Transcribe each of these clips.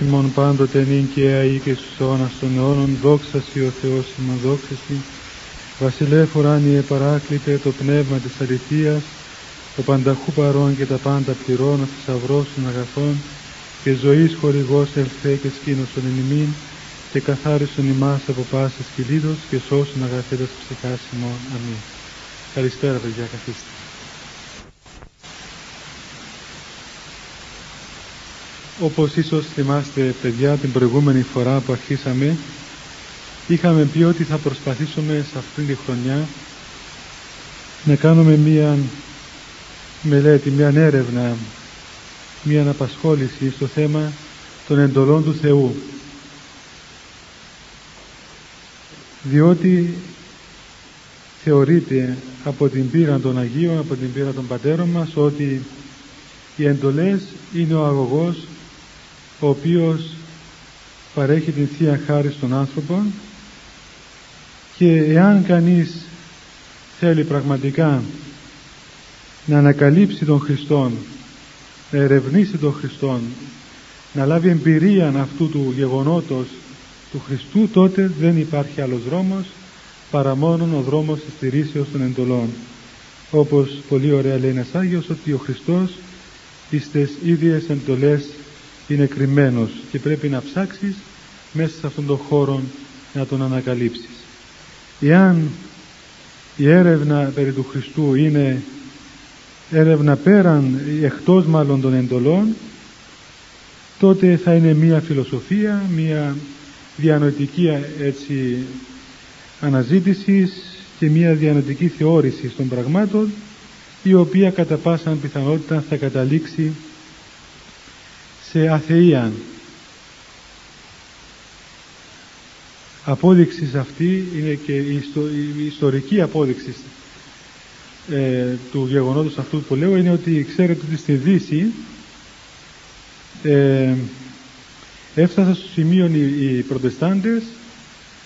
ημών πάντοτε νυν και αεί και στους αιώνας των αιώνων, δόξα Σοι ο Θεός ημών, δόξα Σοι. Βασιλεύ ουράνιε παράκλητε το πνεύμα της αληθείας, το πανταχού παρών και τα πάντα πληρώνω, θησαυρός των αγαθών, και ζωής χορηγός ελθέ και σκήνωσον εν ημίν, και καθάρισον ημάς από πάσης κυλίδος και σώσον αγαθέτας ψυχάς ημών. Αμήν. Καλησπέρα παιδιά, καθίστε. Όπως ίσως θυμάστε παιδιά την προηγούμενη φορά που αρχίσαμε είχαμε πει ότι θα προσπαθήσουμε σε αυτήν τη χρονιά να κάνουμε μία μελέτη, μία έρευνα, μία αναπασχόληση στο θέμα των εντολών του Θεού. Διότι θεωρείται από την πείρα των Αγίων, από την πείρα των Πατέρων μας ότι οι εντολές είναι ο αγωγός ο οποίος παρέχει την Θεία Χάρη στον άνθρωπο και εάν κανείς θέλει πραγματικά να ανακαλύψει τον Χριστόν, να ερευνήσει τον Χριστόν, να λάβει εμπειρία αυτού του γεγονότος του Χριστού, τότε δεν υπάρχει άλλος δρόμος παρά μόνο ο δρόμος της στηρίσεως των εντολών. Όπως πολύ ωραία λέει ένας Άγιος ότι ο Χριστός στις ίδιες εντολές είναι κρυμμένος και πρέπει να ψάξεις μέσα σε αυτόν τον χώρο να τον ανακαλύψεις. Εάν η έρευνα περί του Χριστού είναι έρευνα πέραν εκτός μάλλον των εντολών τότε θα είναι μία φιλοσοφία, μία διανοητική έτσι αναζήτησης και μία διανοητική θεώρηση των πραγμάτων η οποία κατά πάσα πιθανότητα θα καταλήξει σε αθεία. Απόδειξης αυτή είναι και η, ιστορική απόδειξη ε, του γεγονότος αυτού που λέω είναι ότι ξέρετε ότι στη Δύση ε, έφτασαν στο σημείο οι, οι προτεστάντες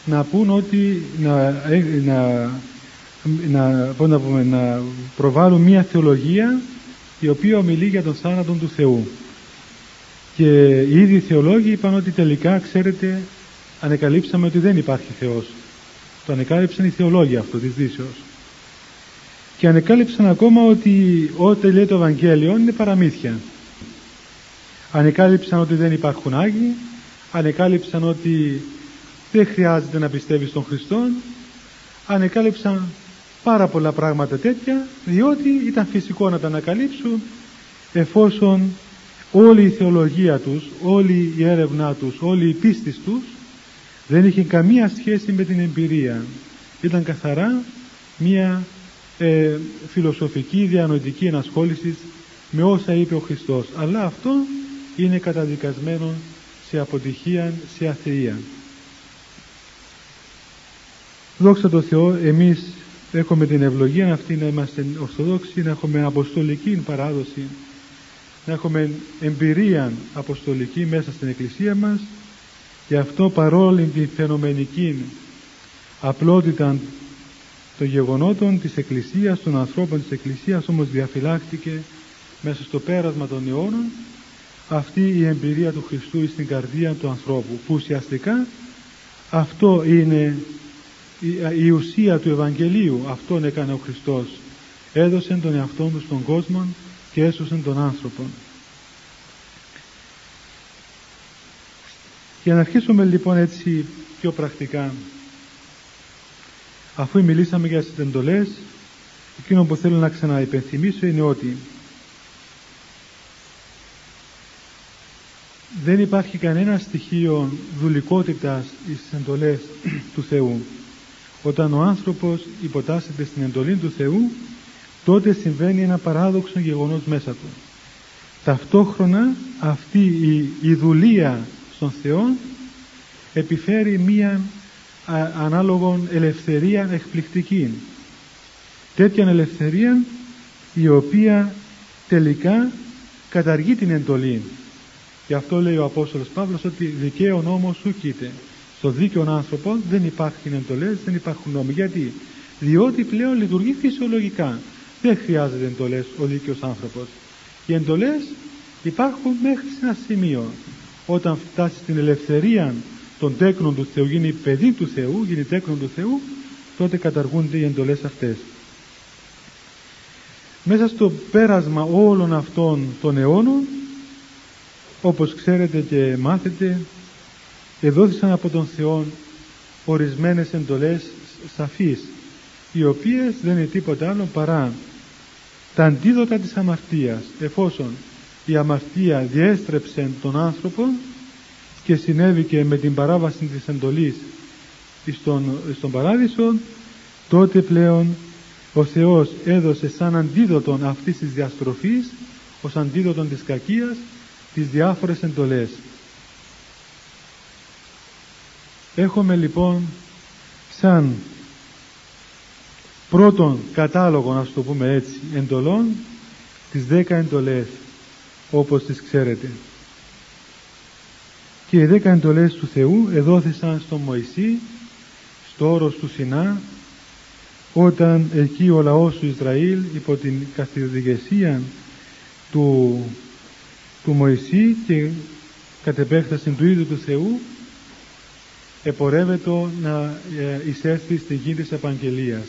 να πούν ότι να, ε, να, να, να, πούμε, να προβάλλουν μια θεολογία η οποία ομιλεί για τον θάνατο του Θεού. Και οι ίδιοι θεολόγοι είπαν ότι τελικά, ξέρετε, ανεκαλύψαμε ότι δεν υπάρχει Θεός. Το ανεκάλυψαν οι θεολόγοι αυτό της Δύσεως. Και ανεκάλυψαν ακόμα ότι ό,τι λέει το Ευαγγέλιο είναι παραμύθια. Ανεκάλυψαν ότι δεν υπάρχουν Άγιοι, ανεκάλυψαν ότι δεν χρειάζεται να πιστεύεις στον Χριστό, ανεκάλυψαν πάρα πολλά πράγματα τέτοια, διότι ήταν φυσικό να τα ανακαλύψουν εφόσον όλη η θεολογία τους, όλη η έρευνά τους, όλη η πίστη τους δεν είχε καμία σχέση με την εμπειρία. Ήταν καθαρά μία ε, φιλοσοφική, διανοητική ενασχόληση με όσα είπε ο Χριστός. Αλλά αυτό είναι καταδικασμένο σε αποτυχία, σε αθεία. Δόξα τω Θεώ, εμείς έχουμε την ευλογία αυτή να είμαστε Ορθοδόξοι, να έχουμε αποστολική παράδοση να έχουμε εμπειρία αποστολική μέσα στην Εκκλησία μας γι' αυτό παρόλη την φαινομενική απλότητα των γεγονότων της Εκκλησίας, των ανθρώπων της Εκκλησίας όμως διαφυλάχτηκε μέσα στο πέρασμα των αιώνων αυτή η εμπειρία του Χριστού στην καρδία του ανθρώπου που ουσιαστικά αυτό είναι η ουσία του Ευαγγελίου. Αυτόν έκανε ο Χριστός. Έδωσε τον εαυτό του στον κόσμο και έσωσαν τον άνθρωπο. Για να αρχίσουμε λοιπόν έτσι πιο πρακτικά αφού μιλήσαμε για τις εντολές εκείνο που θέλω να ξαναυπενθυμίσω είναι ότι δεν υπάρχει κανένα στοιχείο δουλικότητας στις εντολές του Θεού. Όταν ο άνθρωπος υποτάσσεται στην εντολή του Θεού τότε συμβαίνει ένα παράδοξο γεγονός μέσα του. Ταυτόχρονα αυτή η, η δουλεία στον Θεό επιφέρει μία ανάλογον ελευθερία εκπληκτική. Τέτοια ελευθερία η οποία τελικά καταργεί την εντολή. Γι' αυτό λέει ο Απόστολος Παύλος ότι δικαίω νόμο σου κοίται. Στο δίκαιο άνθρωπο δεν υπάρχουν εντολές, δεν υπάρχουν νόμοι. Γιατί; Διότι πλέον λειτουργεί φυσιολογικά. Δεν χρειάζεται εντολές ο δίκαιος άνθρωπος. Οι εντολές υπάρχουν μέχρι σε ένα σημείο. όταν φτάσει στην ελευθερία των τέκνων του Θεού, γίνει παιδί του Θεού, γίνει τέκνον του Θεού, τότε καταργούνται οι εντολές αυτές. Μέσα στο πέρασμα όλων αυτών των αιώνων, όπως ξέρετε και μάθετε, εδόθησαν από τον Θεό ορισμένες εντολές σαφείς, οι οποίες δεν είναι τίποτα άλλο παρά τα αντίδοτα της αμαρτίας, εφόσον η αμαρτία διέστρεψε τον άνθρωπο και συνέβηκε με την παράβαση της εντολής στον, στον παράδεισο, τότε πλέον ο Θεός έδωσε σαν αντίδοτον αυτής της διαστροφής, ως αντίδοτον της κακίας, τις διάφορες εντολές. Έχουμε λοιπόν σαν πρώτον κατάλογο, να το πούμε έτσι, εντολών, τις δέκα εντολές, όπως τις ξέρετε. Και οι δέκα εντολές του Θεού εδόθησαν στον Μωυσή, στο όρος του Σινά, όταν εκεί ο λαός του Ισραήλ υπό την καθηγεσία του, του Μωυσή και κατ' επέκταση του ίδιου του Θεού επορεύεται να ε, εισέλθει στη γη της Επαγγελίας.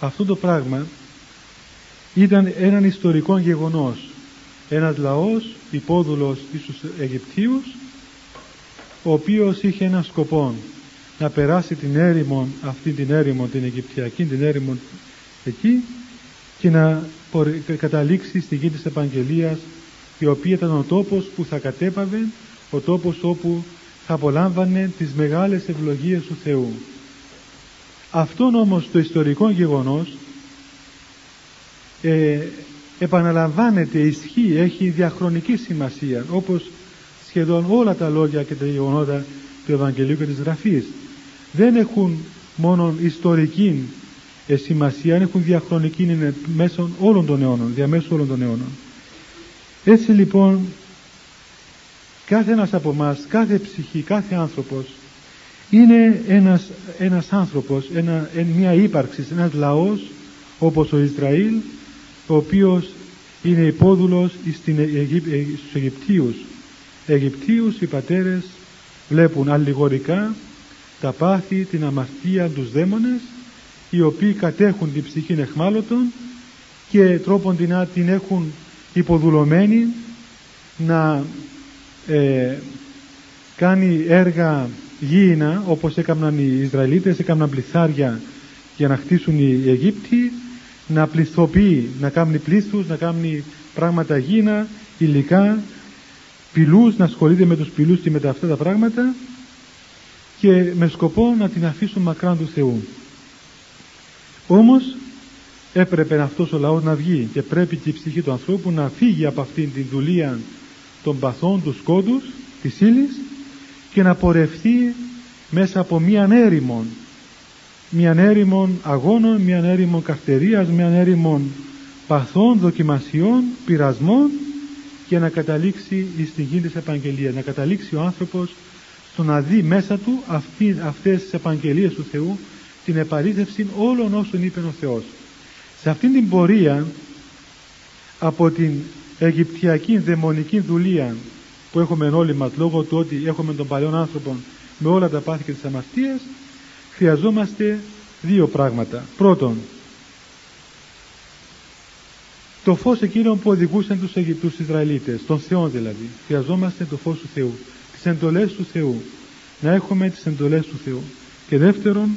Αυτό το πράγμα ήταν έναν ιστορικό γεγονός. Ένας λαός υπόδουλος στους Αιγυπτίους ο οποίος είχε ένα σκοπό να περάσει την έρημο, αυτή την έρημο, την Αιγυπτιακή, την έρημο εκεί και να καταλήξει στη γη της Επαγγελίας η οποία ήταν ο τόπος που θα κατέπαβε, ο τόπος όπου θα απολάμβανε τις μεγάλες ευλογίες του Θεού. Αυτόν όμως το ιστορικό γεγονός ε, επαναλαμβάνεται, ισχύει, έχει διαχρονική σημασία όπως σχεδόν όλα τα λόγια και τα γεγονότα του Ευαγγελίου και της Γραφής δεν έχουν μόνο ιστορική ε, σημασία, έχουν διαχρονική είναι μέσω όλων των αιώνων, διαμέσου όλων των αιώνων. Έτσι λοιπόν κάθε ένας από εμάς, κάθε ψυχή, κάθε άνθρωπος είναι ένας, ένας άνθρωπος, ένα, μια ύπαρξη, ένας λαός όπως ο Ισραήλ ο οποίος είναι υπόδουλος στην Αιγύπ, ε, στους Αιγυπτίους. Αιγυπτίους οι πατέρες βλέπουν αλληγορικά τα πάθη, την αμαρτία, τους δαίμονες οι οποίοι κατέχουν την ψυχή εχμάλωτων και τρόπον την, την έχουν υποδουλωμένη να ε, κάνει έργα γήινα όπως έκαναν οι Ισραηλίτες, έκαναν πληθάρια για να χτίσουν οι Αιγύπτιοι να πληθοποιεί, να κάνει πλήθους, να κάνει πράγματα γήινα, υλικά, πυλούς, να ασχολείται με τους πυλούς και με τα αυτά τα πράγματα και με σκοπό να την αφήσουν μακράν του Θεού. Όμως έπρεπε αυτός ο λαός να βγει και πρέπει και η ψυχή του ανθρώπου να φύγει από αυτήν την δουλεία των παθών, τους σκότους, της ύλης και να πορευθεί μέσα από μία έρημον μία έρημον αγώνων, μία έρημον καρτερίας, μία έρημον παθών, δοκιμασιών, πειρασμών και να καταλήξει στην γη της επαγγελίας, να καταλήξει ο άνθρωπος στο να δει μέσα του αυτή, αυτές τις επαγγελίες του Θεού την επαλήθευση όλων όσων είπε ο Θεός. Σε αυτήν την πορεία από την Αιγυπτιακή δαιμονική δουλεία που έχουμε όλοι μας λόγω του ότι έχουμε τον παλιό άνθρωπο με όλα τα πάθη και τις αμαρτίες χρειαζόμαστε δύο πράγματα. Πρώτον, το φως εκείνο που οδηγούσαν τους, τους Ισραηλίτες, τον Θεό δηλαδή. Χρειαζόμαστε το φως του Θεού, τις εντολές του Θεού. Να έχουμε τις εντολές του Θεού. Και δεύτερον,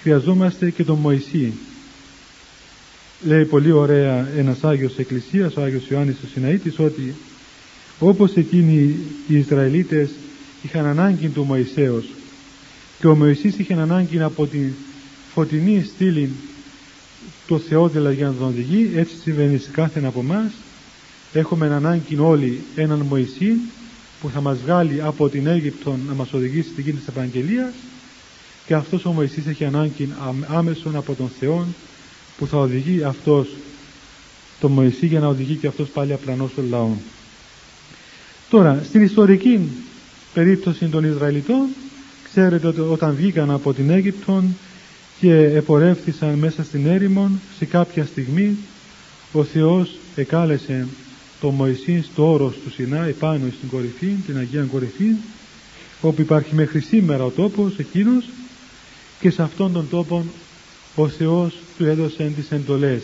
χρειαζόμαστε και τον Μωυσή. Λέει πολύ ωραία ένας Άγιος Εκκλησίας, ο Άγιος Ιωάννης ο Σιναήτης, ότι όπως εκείνοι οι Ισραηλίτες είχαν ανάγκη του Μωυσέως και ο Μωυσής είχε ανάγκη από τη φωτεινή στήλη του Θεό δηλαδή για να τον οδηγεί, έτσι συμβαίνει σε κάθε ένα από εμάς. Έχουμε ανάγκη όλοι έναν Μωυσή που θα μας βγάλει από την Αίγυπτο να μας οδηγήσει στην κίνηση της Ευαγγελίας και αυτός ο Μωυσής έχει ανάγκη άμεσον από τον Θεό που θα οδηγεί αυτός τον Μωυσή για να οδηγεί και αυτός πάλι απλανός τον λαό. Τώρα, στην ιστορική περίπτωση των Ισραηλιτών ξέρετε ότι όταν βγήκαν από την Αίγυπτο και επορεύθησαν μέσα στην έρημον σε κάποια στιγμή ο Θεός εκάλεσε τον Μωυσή στο όρος του Σινά επάνω στην κορυφή, την Αγία Κορυφή όπου υπάρχει μέχρι σήμερα ο τόπος εκείνος και σε αυτόν τον τόπο ο Θεός του έδωσε τις εντολές.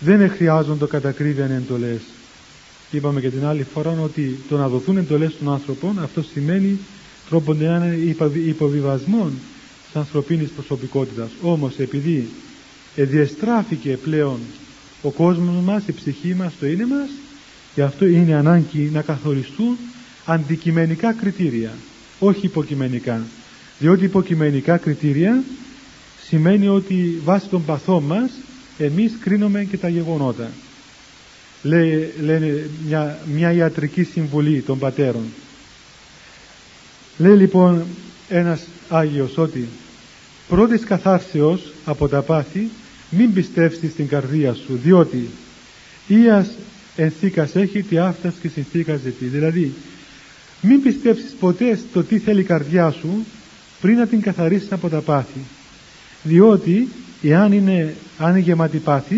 Δεν χρειάζονται κατακρίβεια εντολές είπαμε και την άλλη φορά ότι το να δοθούν εντολές των άνθρωπων αυτό σημαίνει τρόπον να είναι υποβιβασμόν της ανθρωπίνης προσωπικότητας. Όμως επειδή διεστράφηκε πλέον ο κόσμος μας, η ψυχή μας, το είναι μας γι' αυτό είναι ανάγκη να καθοριστούν αντικειμενικά κριτήρια όχι υποκειμενικά. Διότι υποκειμενικά κριτήρια σημαίνει ότι βάσει των παθών μας εμείς κρίνουμε και τα γεγονότα λέει, λένε μια, μια ιατρική συμβουλή των πατέρων. Λέει λοιπόν ένας Άγιος ότι πρώτης καθάρσεως από τα πάθη μην πιστεύσεις στην καρδία σου διότι ίας ενθήκας έχει τι αυτάς και συνθήκας ζητεί δηλαδή μην πιστεύσεις ποτέ στο τι θέλει η καρδιά σου πριν να την καθαρίσεις από τα πάθη. Διότι εάν είναι, αν είναι γεμάτη πάθη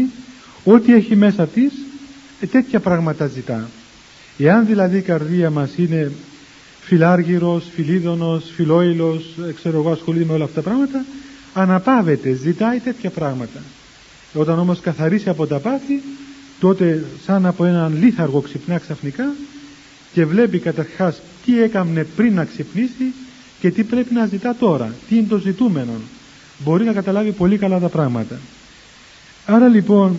ό,τι έχει μέσα της ε, τέτοια πράγματα ζητά εάν δηλαδή η καρδία μας είναι φιλάργυρος, φιλίδωνος, φιλόιλος ε, ξέρω εγώ ασχολείται με όλα αυτά τα πράγματα αναπαύεται, ζητάει τέτοια πράγματα όταν όμως καθαρίσει από τα πάθη τότε σαν από έναν λίθαργο ξυπνά ξαφνικά και βλέπει καταρχάς τι έκαμνε πριν να ξυπνήσει και τι πρέπει να ζητά τώρα, τι είναι το ζητούμενο. Μπορεί να καταλάβει πολύ καλά τα πράγματα. Άρα λοιπόν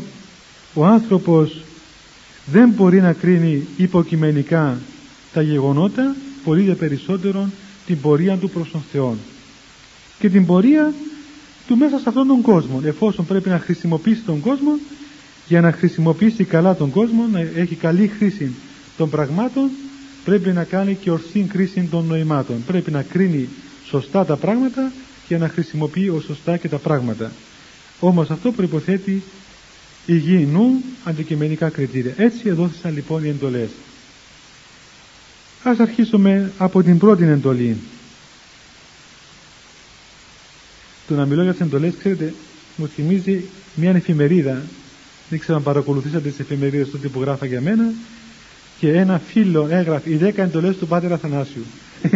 ο άνθρωπος δεν μπορεί να κρίνει υποκειμενικά τα γεγονότα, πολύ δε περισσότερο την πορεία του προς τον Θεό. Και την πορεία του μέσα σε αυτόν τον κόσμο, εφόσον πρέπει να χρησιμοποιήσει τον κόσμο, για να χρησιμοποιήσει καλά τον κόσμο, να έχει καλή χρήση των πραγμάτων, πρέπει να κάνει και ορθή κρίση των νοημάτων. Πρέπει να κρίνει σωστά τα πράγματα και να χρησιμοποιεί ως σωστά και τα πράγματα. Όμως αυτό προϋποθέτει υγιεινού αντικειμενικά κριτήρια. Έτσι εδόθησαν λοιπόν οι εντολές. Ας αρχίσουμε από την πρώτη εντολή. Το να μιλώ για τις εντολές, ξέρετε, μου θυμίζει μια εφημερίδα. Δεν ξέρω αν παρακολουθήσατε τις εφημερίδες τότε που γράφα για μένα και ένα φίλο έγραφε οι δέκα εντολές του Πάτερ Αθανάσιου.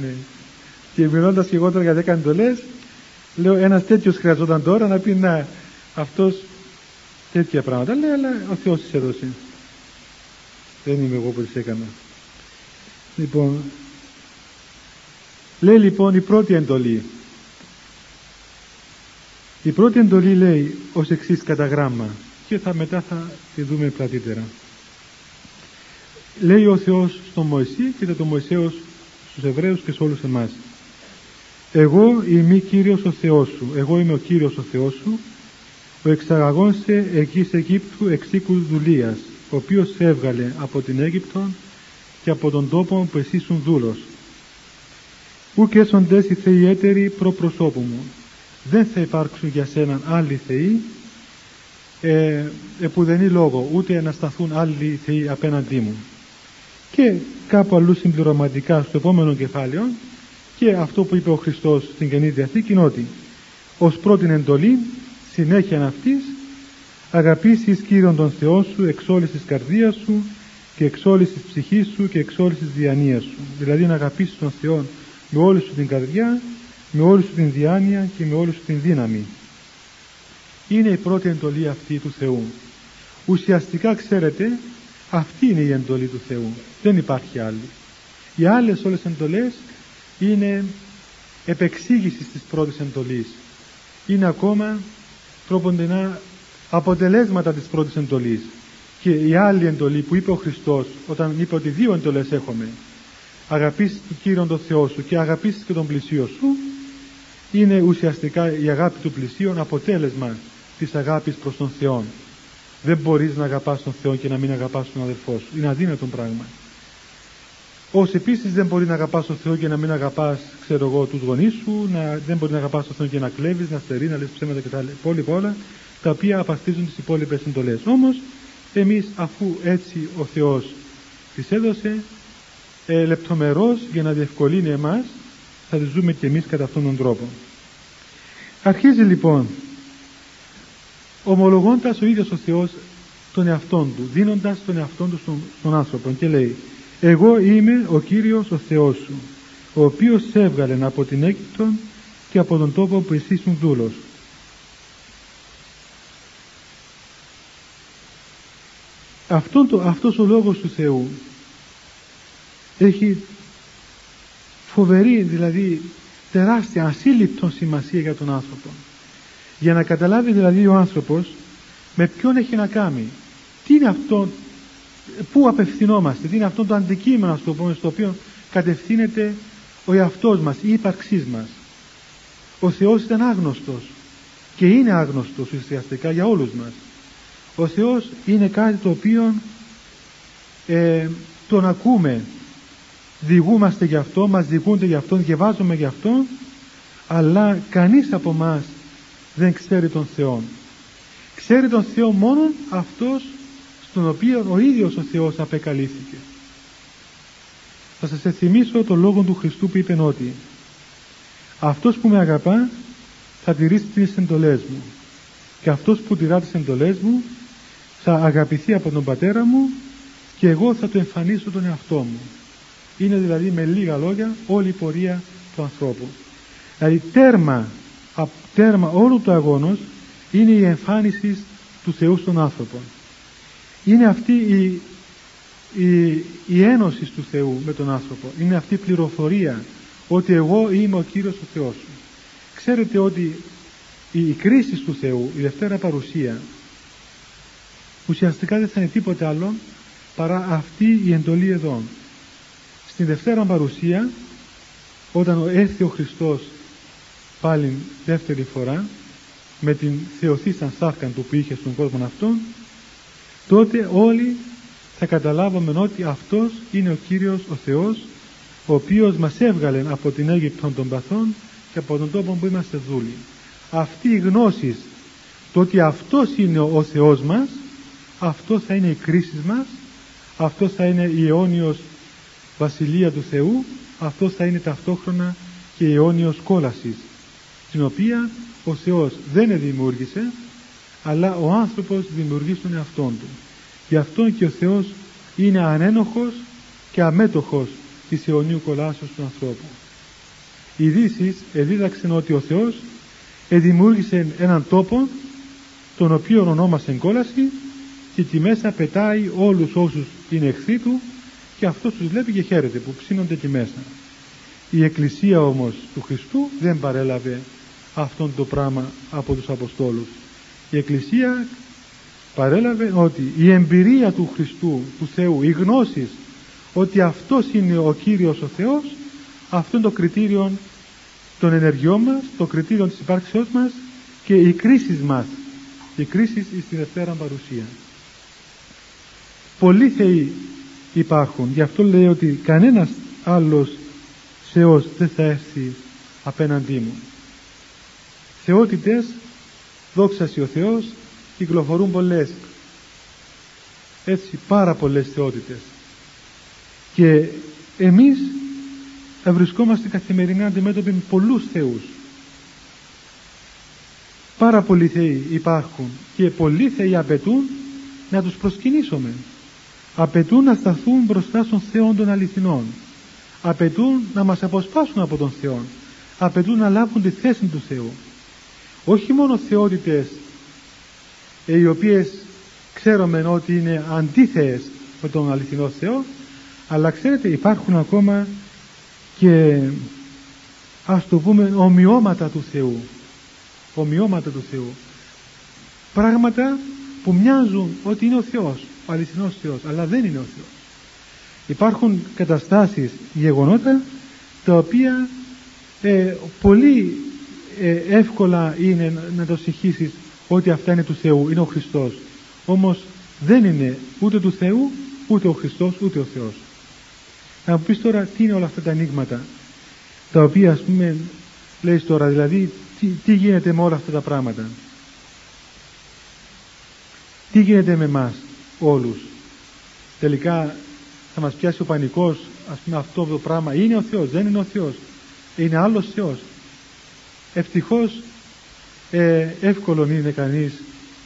ναι. Και μιλώντας και εγώ τώρα για δέκα εντολές, λέω ένας τέτοιος χρειαζόταν τώρα να πει να αυτός τέτοια πράγματα. Λέει, αλλά ο Θεός της έδωσε. Δεν είμαι εγώ που τις έκανα. Λοιπόν, λέει λοιπόν η πρώτη εντολή. Η πρώτη εντολή λέει ως εξής κατά γράμμα και θα μετά θα τη δούμε πλατύτερα. Λέει ο Θεός στον Μωυσή και το Μωυσέος στους Εβραίους και σε όλους εμάς. Εγώ είμαι Κύριος ο Θεός σου, εγώ είμαι ο Κύριος ο Θεός σου, ο εξαγαγών σε εκεί σε Αιγύπτου εξήκους δουλείας, ο οποίος σε έβγαλε από την Αίγυπτο και από τον τόπο που εσύ ήσουν δούλος. Ουκ έσοντες οι θεοί έτεροι προ προσώπου μου. Δεν θα υπάρξουν για σέναν άλλοι θεοί ε, επουδενή λόγο ούτε να σταθούν άλλοι θεοί απέναντί μου και κάπου αλλού συμπληρωματικά στο επόμενο κεφάλαιο και αυτό που είπε ο Χριστός στην Καινή Διαθήκη είναι ότι ως πρώτη εντολή συνέχεια αυτής αγαπήσεις Κύριον τον Θεός σου εξ όλης της καρδίας σου και εξ όλης της ψυχής σου και εξ όλης της διανοίας σου δηλαδή να αγαπήσεις τον Θεό με όλη σου την καρδιά με όλη σου την διάνοια και με όλη σου την δύναμη είναι η πρώτη εντολή αυτή του Θεού. Ουσιαστικά ξέρετε αυτή είναι η εντολή του Θεού. Δεν υπάρχει άλλη. Οι άλλες όλες εντολές είναι επεξήγηση της πρώτης εντολής. Είναι ακόμα τρόποντενά αποτελέσματα της πρώτης εντολής. Και η άλλη εντολή που είπε ο Χριστός όταν είπε ότι δύο εντολές έχουμε αγαπήσεις τον Κύριο τον Θεό σου και αγαπήσεις και τον πλησίο σου είναι ουσιαστικά η αγάπη του πλησίον αποτέλεσμα της αγάπης προς τον Θεό. Δεν μπορείς να αγαπάς τον Θεό και να μην αγαπάς τον αδελφό σου. Είναι αδύνατο πράγμα. Ως επίσης δεν μπορεί να αγαπάς τον Θεό και να μην αγαπάς, ξέρω εγώ, τους γονείς σου, να, δεν μπορεί να αγαπάς τον Θεό και να κλέβεις, να στερεί, να λες ψέματα και τα υπόλοιπα όλα, τα οποία απαστίζουν τις υπόλοιπες εντολές. Όμως, εμείς αφού έτσι ο Θεός τις έδωσε, ε, λεπτομερώς για να διευκολύνει εμάς, θα τις ζούμε και εμείς κατά αυτόν τον τρόπο. Αρχίζει λοιπόν ομολογώντας ο ίδιος ο Θεός τον εαυτόν του, δίνοντας τον εαυτόν του στον, στον άνθρωπο και λέει «Εγώ είμαι ο Κύριος ο Θεός σου, ο οποίος σε έβγαλε από την Αίγυπτον και από τον τόπο που εσύ ήσουν δούλος». Αυτό το, αυτός ο λόγος του Θεού έχει φοβερή δηλαδή τεράστια ασύλληπτον σημασία για τον άνθρωπο για να καταλάβει δηλαδή ο άνθρωπος με ποιον έχει να κάνει τι είναι αυτό πού απευθυνόμαστε τι είναι αυτό το αντικείμενο στο, πούμε, στο οποίο κατευθύνεται ο εαυτός μας η ύπαρξής μας. Ο Θεός ήταν άγνωστος και είναι άγνωστος ουσιαστικά για όλους μας. Ο Θεός είναι κάτι το οποίο ε, τον ακούμε διηγούμαστε γι' αυτό μας διηγούνται γι' αυτό διαβάζουμε γι' αυτό αλλά κανείς από μας δεν ξέρει τον Θεό ξέρει τον Θεό μόνο αυτός στον οποίο ο ίδιος ο Θεός απεκαλύφθηκε. Θα σας εθυμίσω το λόγο του Χριστού που είπε ότι αυτός που με αγαπά θα τηρήσει τις εντολές μου. Και αυτός που τηρά τις εντολές μου θα αγαπηθεί από τον πατέρα μου και εγώ θα του εμφανίσω τον εαυτό μου είναι δηλαδή με λίγα λόγια όλη η πορεία του ανθρώπου. Δηλαδή τέρμα, τέρμα όλου του αγώνος είναι η εμφάνιση του Θεού στον άνθρωπο είναι αυτή η, η, η ένωση του Θεού με τον άνθρωπο. Είναι αυτή η πληροφορία ότι εγώ είμαι ο Κύριος ο Θεός. Σου ξέρετε ότι η, η κρίση του Θεού η Δευτέρα Παρουσία ουσιαστικά δεν θα είναι τίποτε άλλο παρά αυτή η εντολή εδώ. Στην Δευτέρα Παρουσία όταν έρθει ο Χριστός πάλι δεύτερη φορά με την θεωθήσαν σάρκα του που είχε στον κόσμο αυτόν τότε όλοι θα καταλάβουμε ότι αυτός είναι ο Κύριος ο Θεός ο οποίος μας έβγαλε από την Αίγυπτο των παθών και από τον τόπο που είμαστε δούλοι. Αυτή η γνώση το ότι αυτός είναι ο Θεός μας αυτό θα είναι η κρίση μας αυτό θα είναι η αιώνιος βασιλεία του Θεού αυτό θα είναι ταυτόχρονα και η αιώνιος κόλασης την οποία ο Θεός δεν δημιούργησε αλλά ο άνθρωπος δημιουργεί στον εαυτόν του γι' αυτό και ο Θεός είναι ανένοχος και αμέτωχος της αιωνίου κολάσεως του ανθρώπου. Οι Δύσεις εδίδαξαν ότι ο Θεός εδημιούργησε έναν τόπο τον οποίο ονόμασε κόλαση και εκεί μέσα πετάει όλους όσους είναι εχθροί του και αυτός τους βλέπει και χαίρεται που ψήνονται εκεί μέσα. Η Εκκλησία όμως του Χριστού δεν παρέλαβε αυτόν το πράγμα από τους Αποστόλους. Η Εκκλησία παρέλαβε ότι η εμπειρία του Χριστού του Θεού η γνώση ότι αυτός είναι ο Κύριος ο Θεός αυτό είναι το κριτήριο των ενεργειών μας το κριτήριο της υπάρξεώς μας και η κρίση μας η κρίση στη Δευτέρα Παρουσία. Πολλοί θεοί υπάρχουν γι' αυτό λέει ότι κανένας άλλος Θεός δεν θα έρθει απέναντί μου. Θεότητες δόξα ο Θεός κυκλοφορούν πολλές. Έτσι πάρα πολλές θεότητες. Και εμείς βρισκόμαστε καθημερινά αντιμέτωποι με πολλούς θεούς. Πάρα πολλοί θεοί υπάρχουν και πολλοί θεοί απαιτούν να τους προσκυνήσουμε. Απαιτούν να σταθούν μπροστά στον Θεό των αληθινών. Απαιτούν να μας αποσπάσουν από τον Θεό απαιτούν να λάβουν τη θέση του Θεού. Όχι μόνο θεότητες ε, οι οποίες ξέρουμε ότι είναι αντίθεες με τον αληθινό Θεό αλλά ξέρετε υπάρχουν ακόμα και ας το πούμε ομοιώματα του Θεού. Ομοιώματα του Θεού. Πράγματα που μοιάζουν ότι είναι ο Θεός ο αληθινός Θεός αλλά δεν είναι ο Θεός. Υπάρχουν καταστάσεις γεγονότα τα οποία ε, πολύ ε, εύκολα είναι να το συγχύσεις ότι αυτά είναι του Θεού, είναι ο Χριστός. Όμως δεν είναι ούτε του Θεού ούτε ο Χριστός ούτε ο Θεός. Να μου πεις τώρα τι είναι όλα αυτά τα ανοίγματα τα οποία ας πούμε λέει τώρα δηλαδή τι, τι γίνεται με όλα αυτά τα πράγματα. Τι γίνεται με μας όλους. Τελικά θα μας πιάσει ο πανικός ας πούμε αυτό το πράγμα. Είναι ο Θεός δεν είναι ο Θεός. Είναι άλλος Θεός. Ευτυχώς ε, εύκολο είναι κανείς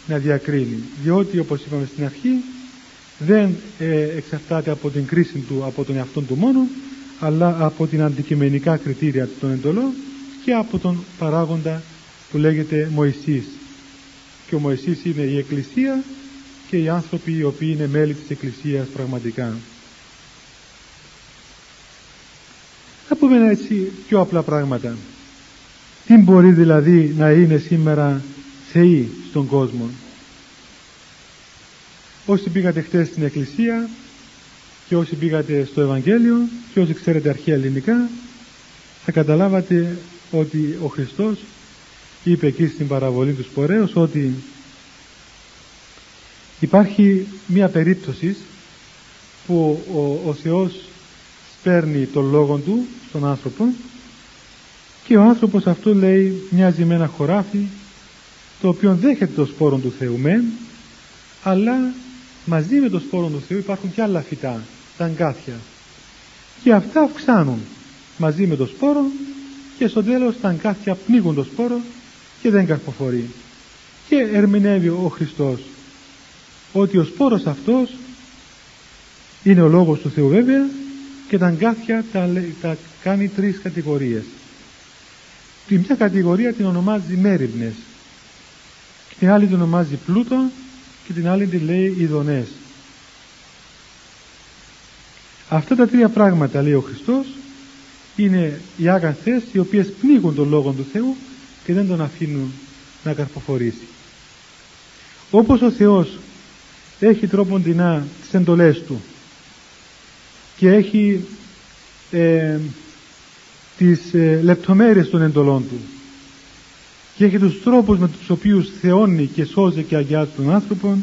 να διακρίνει διότι όπως είπαμε στην αρχή δεν ε, εξαρτάται από την κρίση του από τον εαυτόν του μόνο αλλά από την αντικειμενικά κριτήρια των εντολών και από τον παράγοντα που λέγεται Μωυσής και ο Μωυσής είναι η Εκκλησία και οι άνθρωποι οι οποίοι είναι μέλη της Εκκλησίας πραγματικά. Θα πούμε έτσι πιο απλά πράγματα. Τι μπορεί δηλαδή να είναι σήμερα θεοί στον κόσμο; Όσοι πήγατε χτες στην Εκκλησία και όσοι πήγατε στο Ευαγγέλιο και όσοι ξέρετε αρχαία ελληνικά θα καταλάβατε ότι ο Χριστός είπε εκεί στην παραβολή τους Σπορέως ότι υπάρχει μία περίπτωση που ο, ο Θεός παίρνει τον λόγο του στον άνθρωπο και ο άνθρωπος αυτό λέει μοιάζει με ένα χωράφι το οποίο δέχεται το σπόρο του Θεού μεν αλλά μαζί με το σπόρο του Θεού υπάρχουν και άλλα φυτά τα αγκάθια. Και αυτά αυξάνουν μαζί με το σπόρο και στο τέλος τα αγκάθια πνίγουν το σπόρο και δεν καρποφορεί. Και ερμηνεύει ο Χριστός ότι ο σπόρος αυτός είναι ο λόγος του Θεού βέβαια και τα αγκάθια τα, τα κάνει τρεις κατηγορίες τη μια κατηγορία την ονομάζει μέρημνες την άλλη την ονομάζει πλούτο και την άλλη την λέει ειδονές αυτά τα τρία πράγματα λέει ο Χριστός είναι οι άγαθες οι οποίες πνίγουν τον Λόγο του Θεού και δεν τον αφήνουν να καρποφορήσει. Όπως ο Θεός έχει τρόποντινά τις εντολές του και έχει ε, τις ε, λεπτομέρειες των εντολών του και έχει τους τρόπους με τους οποίους θεώνει και σώζει και αγιάζει τον άνθρωπο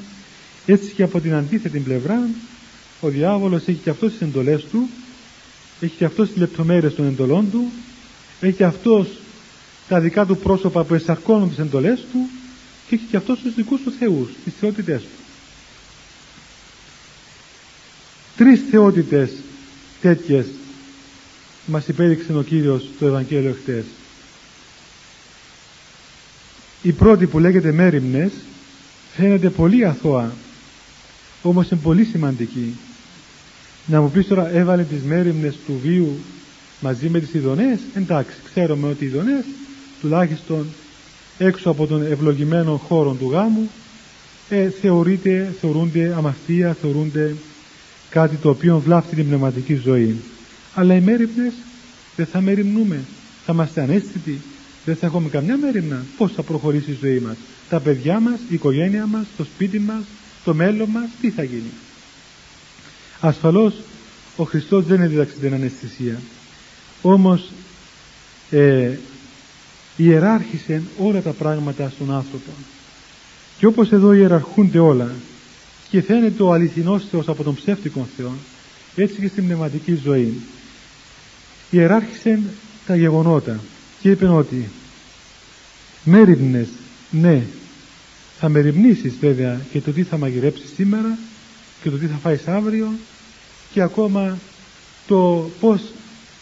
έτσι και από την αντίθετη πλευρά ο διάβολος έχει και αυτός τις εντολές του έχει και αυτός τις λεπτομέρειες των εντολών του έχει και αυτός τα δικά του πρόσωπα που εσαρκώνουν τις εντολές του και έχει και αυτός τους δικούς του θεούς, τις θεότητές του. Τρεις θεότητες τέτοιες μας υπέδειξε ο Κύριος στο Ευαγγέλιο χτες. Η πρώτη που λέγεται μέρημνες φαίνεται πολύ αθώα όμως είναι πολύ σημαντική. Να μου πεις τώρα έβαλε τις μέρημνες του βίου μαζί με τις ειδονές εντάξει ξέρουμε ότι οι ειδονές τουλάχιστον έξω από τον ευλογημένο χώρο του γάμου ε, θεωρείται, θεωρούνται αμαρτία, θεωρούνται κάτι το οποίο βλάφτει την πνευματική ζωή. Αλλά οι μέρημνες δεν θα μεριμνούμε, θα είμαστε ανέστητοι, δεν θα έχουμε καμιά μέρημνα. Πώς θα προχωρήσει η ζωή μας, τα παιδιά μας, η οικογένεια μας, το σπίτι μας, το μέλλον μας, τι θα γίνει. Ασφαλώς ο Χριστός δεν έδιδαξε την αναισθησία. Όμως ε, ιεράρχησε όλα τα πράγματα στον άνθρωπο. Και όπως εδώ ιεραρχούνται όλα και φαίνεται ο αληθινός Θεός από τον ψεύτικο Θεό έτσι και στην πνευματική ζωή ιεράρχησε τα γεγονότα και είπε ότι μέρημνες ναι θα μεριμνήσεις βέβαια και το τι θα μαγειρέψεις σήμερα και το τι θα φάεις αύριο και ακόμα το πώς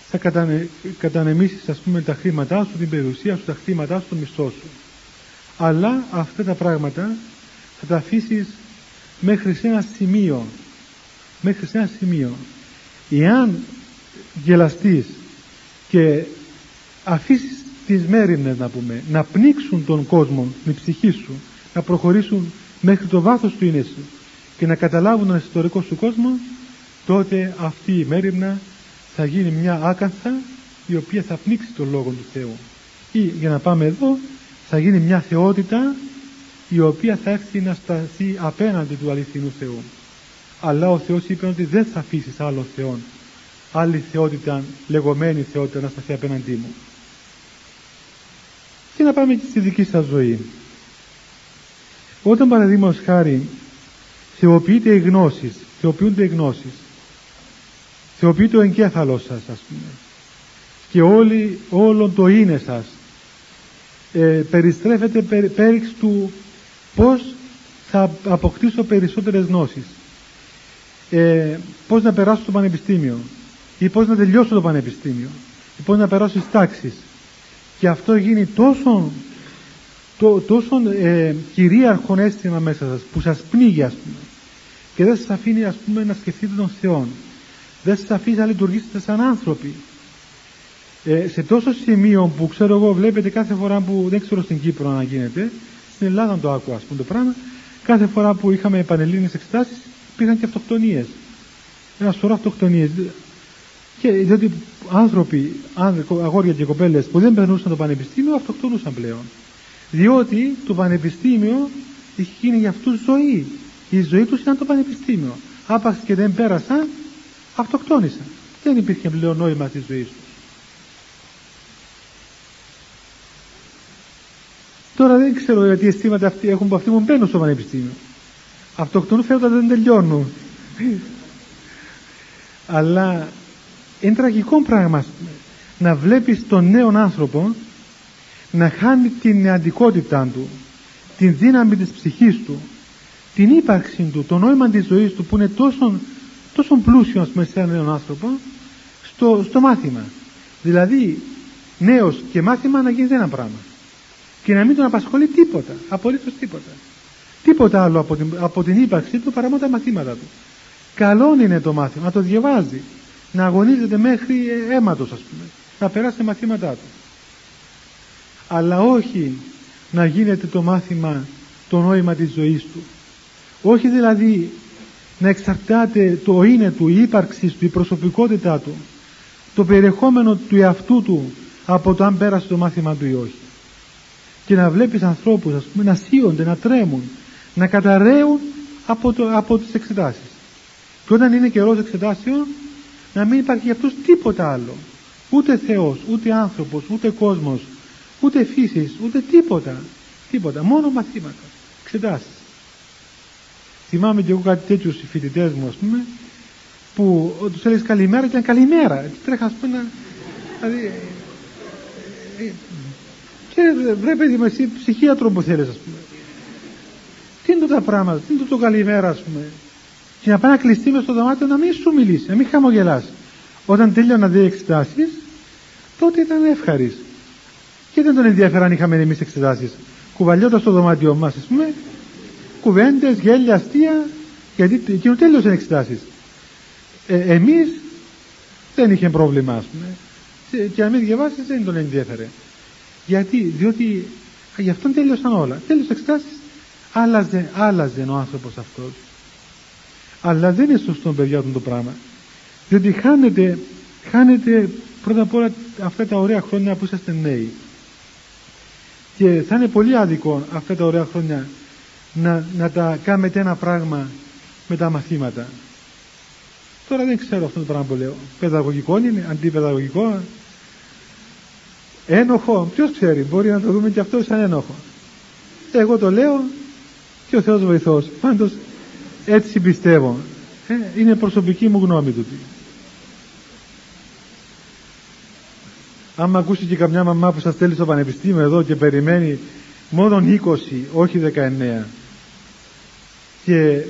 θα κατανε, κατανεμήσεις ας πούμε τα χρήματά σου, την περιουσία σου, τα χρήματά σου, το μισθό σου. Αλλά αυτά τα πράγματα θα τα αφήσεις μέχρι σε ένα σημείο. Μέχρι σε ένα σημείο. Εάν γελαστείς και αφήσεις τις μέρημνες να πούμε να πνίξουν τον κόσμο με ψυχή σου να προχωρήσουν μέχρι το βάθος του είναι σου και να καταλάβουν τον ιστορικός σου κόσμος τότε αυτή η μέρημνα θα γίνει μια άκαθα η οποία θα πνίξει τον Λόγο του Θεού. Ή για να πάμε εδώ θα γίνει μια θεότητα η οποία θα έρθει να σταθεί απέναντι του αληθινού Θεού. Αλλά ο Θεός είπε ότι δεν θα αφήσεις άλλον Θεόν άλλη θεότητα, λεγόμενη θεότητα να σταθεί απέναντί μου. Και να πάμε και στη δική σας ζωή. Όταν παραδείγματος χάρη θεοποιείται οι γνώσεις θεοποιούνται οι γνώσεις θεοποιείται ο εγκέφαλός σας ας πούμε και όλη, όλο το είναι σας ε, περιστρέφεται πέριξ του πως θα αποκτήσω περισσότερες γνώσεις. Ε, πως να περάσω στο πανεπιστήμιο ή πως να τελειώσω το πανεπιστήμιο. Ή πως να περάσω στις τάξεις. Και αυτό γίνει τόσο το, τόσο ε, κυρίαρχο αίσθημα μέσα σας που σας πνίγει ας πούμε. Και δεν σας αφήνει ας πούμε να σκεφτείτε τον Θεό δεν σας αφήνει να λειτουργήσετε σαν άνθρωποι. Ε, σε τόσο σημείο που ξέρω εγώ βλέπετε κάθε φορά που δεν ξέρω στην Κύπρο να γίνεται στην Ελλάδα το άκουα ας πούμε το πράγμα κάθε φορά που είχαμε επανελλήνιες εξετάσεις πήγαν και αυτοκτονίες. Ένας σωρός αυτοκτονίες και διότι άνθρωποι, αγόρια και κοπέλες που δεν περνούσαν το πανεπιστήμιο αυτοκτονούσαν πλέον. Διότι το πανεπιστήμιο είχε γίνει για αυτούς ζωή. Η ζωή τους ήταν το πανεπιστήμιο. Άπαξ και δεν πέρασαν αυτοκτόνησαν. Δεν υπήρχε πλέον νόημα της ζωής τους. Τώρα δεν ξέρω γιατί αισθήματα αυτοί έχουν που αυτοί μου μπαίνουν στο πανεπιστήμιο. Αυτοκτονούν φαίνονται δεν τελειώνουν. Αλλά είναι τραγικό πράγμα να βλέπεις τον νέο άνθρωπο να χάνει την νεαντικότητά του την δύναμη της ψυχής του την ύπαρξη του, το νόημα της ζωής του που είναι τόσο, τόσο πλούσιο ας πούμε σε έναν νέο άνθρωπο στο, στο μάθημα. Δηλαδή νέος και μάθημα να γίνεις ένα πράγμα. Και να μην τον απασχολεί τίποτα απολύτως τίποτα. Τίποτα άλλο από την, από την ύπαρξή του παρά μόνο τα μαθήματα του. Καλό είναι το μάθημα να το διαβάζει να αγωνίζεται μέχρι αίματος ας πούμε. Να περάσει τα μαθήματά του. Αλλά όχι να γίνεται το μάθημα το νόημα της ζωής του. Όχι δηλαδή να εξαρτάται το είναι του, η ύπαρξη του, η προσωπικότητά του το περιεχόμενο του εαυτού του από το αν πέρασε το μάθημα του ή όχι. Και να βλέπεις ανθρώπους ας πούμε, να σύονται, να τρέμουν να καταραίουν από, το, από τις εξετάσεις. Και όταν είναι καιρός εξετάσεων να μην υπάρχει για αυτούς τίποτα άλλο. Ούτε Θεός, ούτε άνθρωπος, ούτε κόσμος ούτε φύσης, ούτε τίποτα. Τίποτα, μόνο μαθήματα. Εξετάσεις. Θυμάμαι και εγώ κάτι τέτοιου οι φοιτητές μου ας πούμε που τους έλεγες καλημέρα και ήταν καλημέρα και τρέχα ας πούμε δηλαδή ε, ε, και βρε παιδί μου εσύ ψυχίατρο που θέλεις ας πούμε. Τι είναι τα πράγματα, τι είναι το καλημέρα ας πούμε και να πάει να κλειστεί μες στο δωμάτιο να μην σου μιλήσει, να μην χαμογελάσει. Όταν τέλειωνα δύο εξετάσεις, τότε ήταν ευχαρή. Και δεν τον ενδιαφέραν αν είχαμε εμείς εξετάσεις. Κουβαλιώντα στο δωμάτιό μας, ας πούμε, κουβέντες, γέλια, αστεία, γιατί εκείνο τέλειωσε εξετάσεις. Ε, εμείς δεν είχε πρόβλημα, ας πούμε. Και αν μην διαβάσεις, δεν τον ενδιαφέρε. Γιατί, διότι γι' αυτόν τέλειωσαν όλα. Τέλειωσε εξετάσεις, άλλαζε, άλλαζε ο άνθρωπος αυτός. Αλλά δεν είναι σωστό παιδιά του το πράγμα. Διότι χάνετε, χάνετε πρώτα απ' όλα αυτά τα ωραία χρόνια που είσαστε νέοι. Και θα είναι πολύ άδικο αυτά τα ωραία χρόνια να, να τα κάνετε ένα πράγμα με τα μαθήματα. Τώρα δεν ξέρω αυτό το πράγμα που λέω. Παιδαγωγικό είναι, αντιπαιδαγωγικό. Ένοχο, ποιος ξέρει, μπορεί να το δούμε και αυτό σαν ένοχο. Εγώ το λέω και ο Θεός βοηθός. Πάντως έτσι πιστεύω. Ε, είναι προσωπική μου γνώμη τούτη άμα ακούσει και καμιά μαμά που σας στέλνει στο πανεπιστήμιο εδώ και περιμένει μόνο 20 όχι 19 και,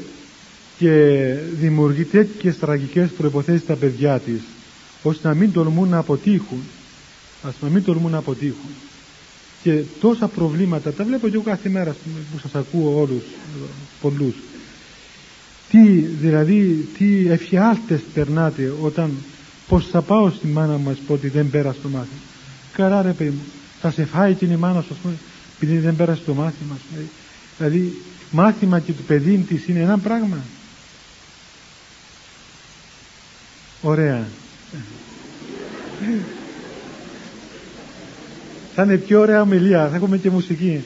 και δημιουργεί τέτοιες τραγικές προϋποθέσεις στα παιδιά της ώστε να μην τολμούν να αποτύχουν ας να μην τολμούν να αποτύχουν. Και τόσα προβλήματα τα βλέπω και εγώ κάθε μέρα που σας ακούω όλους πολλούς τι δηλαδή τι εφιάλτες περνάτε όταν πως θα πάω στη μάνα μας πω ότι δεν πέρασε το μάθημα. Καλά ρε παιδί μου θα σε φάει και η μάνα σου πούμε, επειδή δεν πέρασε το μάθημα πούμε. δηλαδή μάθημα και το παιδί της είναι ένα πράγμα. Ωραία. Θα είναι πιο ωραία ομιλία θα έχουμε και μουσική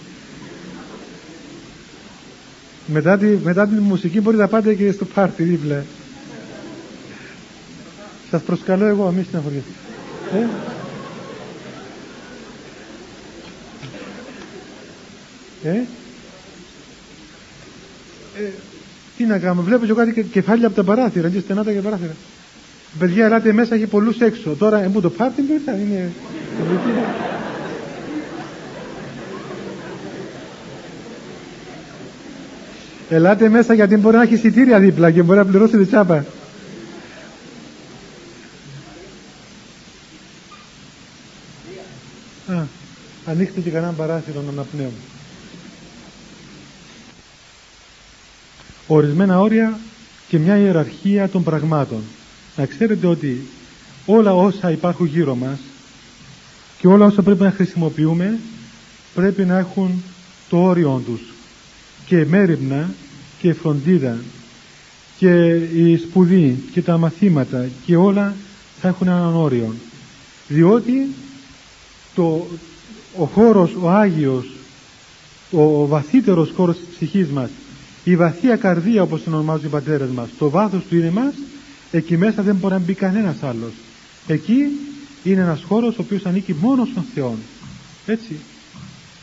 μετά, τη, μετά την μουσική μπορείτε να πάτε και στο πάρτι δίπλα. Σας προσκαλώ εγώ, μη στεναχωριέστε. Ε; Ε; Ε, τι να κάνουμε, βλέπω και κάτι κεφάλια από τα παράθυρα, και στενά τα και παράθυρα. Παιδιά, ελάτε μέσα, έχει πολλούς έξω. Τώρα, εμπού το πάρτι, είναι... Ελάτε μέσα γιατί μπορεί να έχει εισιτήρια δίπλα και μπορεί να πληρώσετε τσάπα. Α, ανοίξτε και κανένα παράθυρο να αναπνέουμε. Ορισμένα όρια και μια ιεραρχία των πραγμάτων. Να ξέρετε ότι όλα όσα υπάρχουν γύρω μας και όλα όσα πρέπει να χρησιμοποιούμε πρέπει να έχουν το όριο τους και μέρημνα και φροντίδα και η σπουδή και τα μαθήματα και όλα θα έχουν έναν όριο. Διότι το, ο χώρος ο Άγιος ο βαθύτερος χώρος της ψυχής μας η βαθία καρδία όπως την ονομάζουν οι πατέρες μας το βάθος του είναι μας εκεί μέσα δεν μπορεί να μπει κανένας άλλος. Εκεί είναι ένας χώρος ο οποίος ανήκει μόνος στον Θεό έτσι.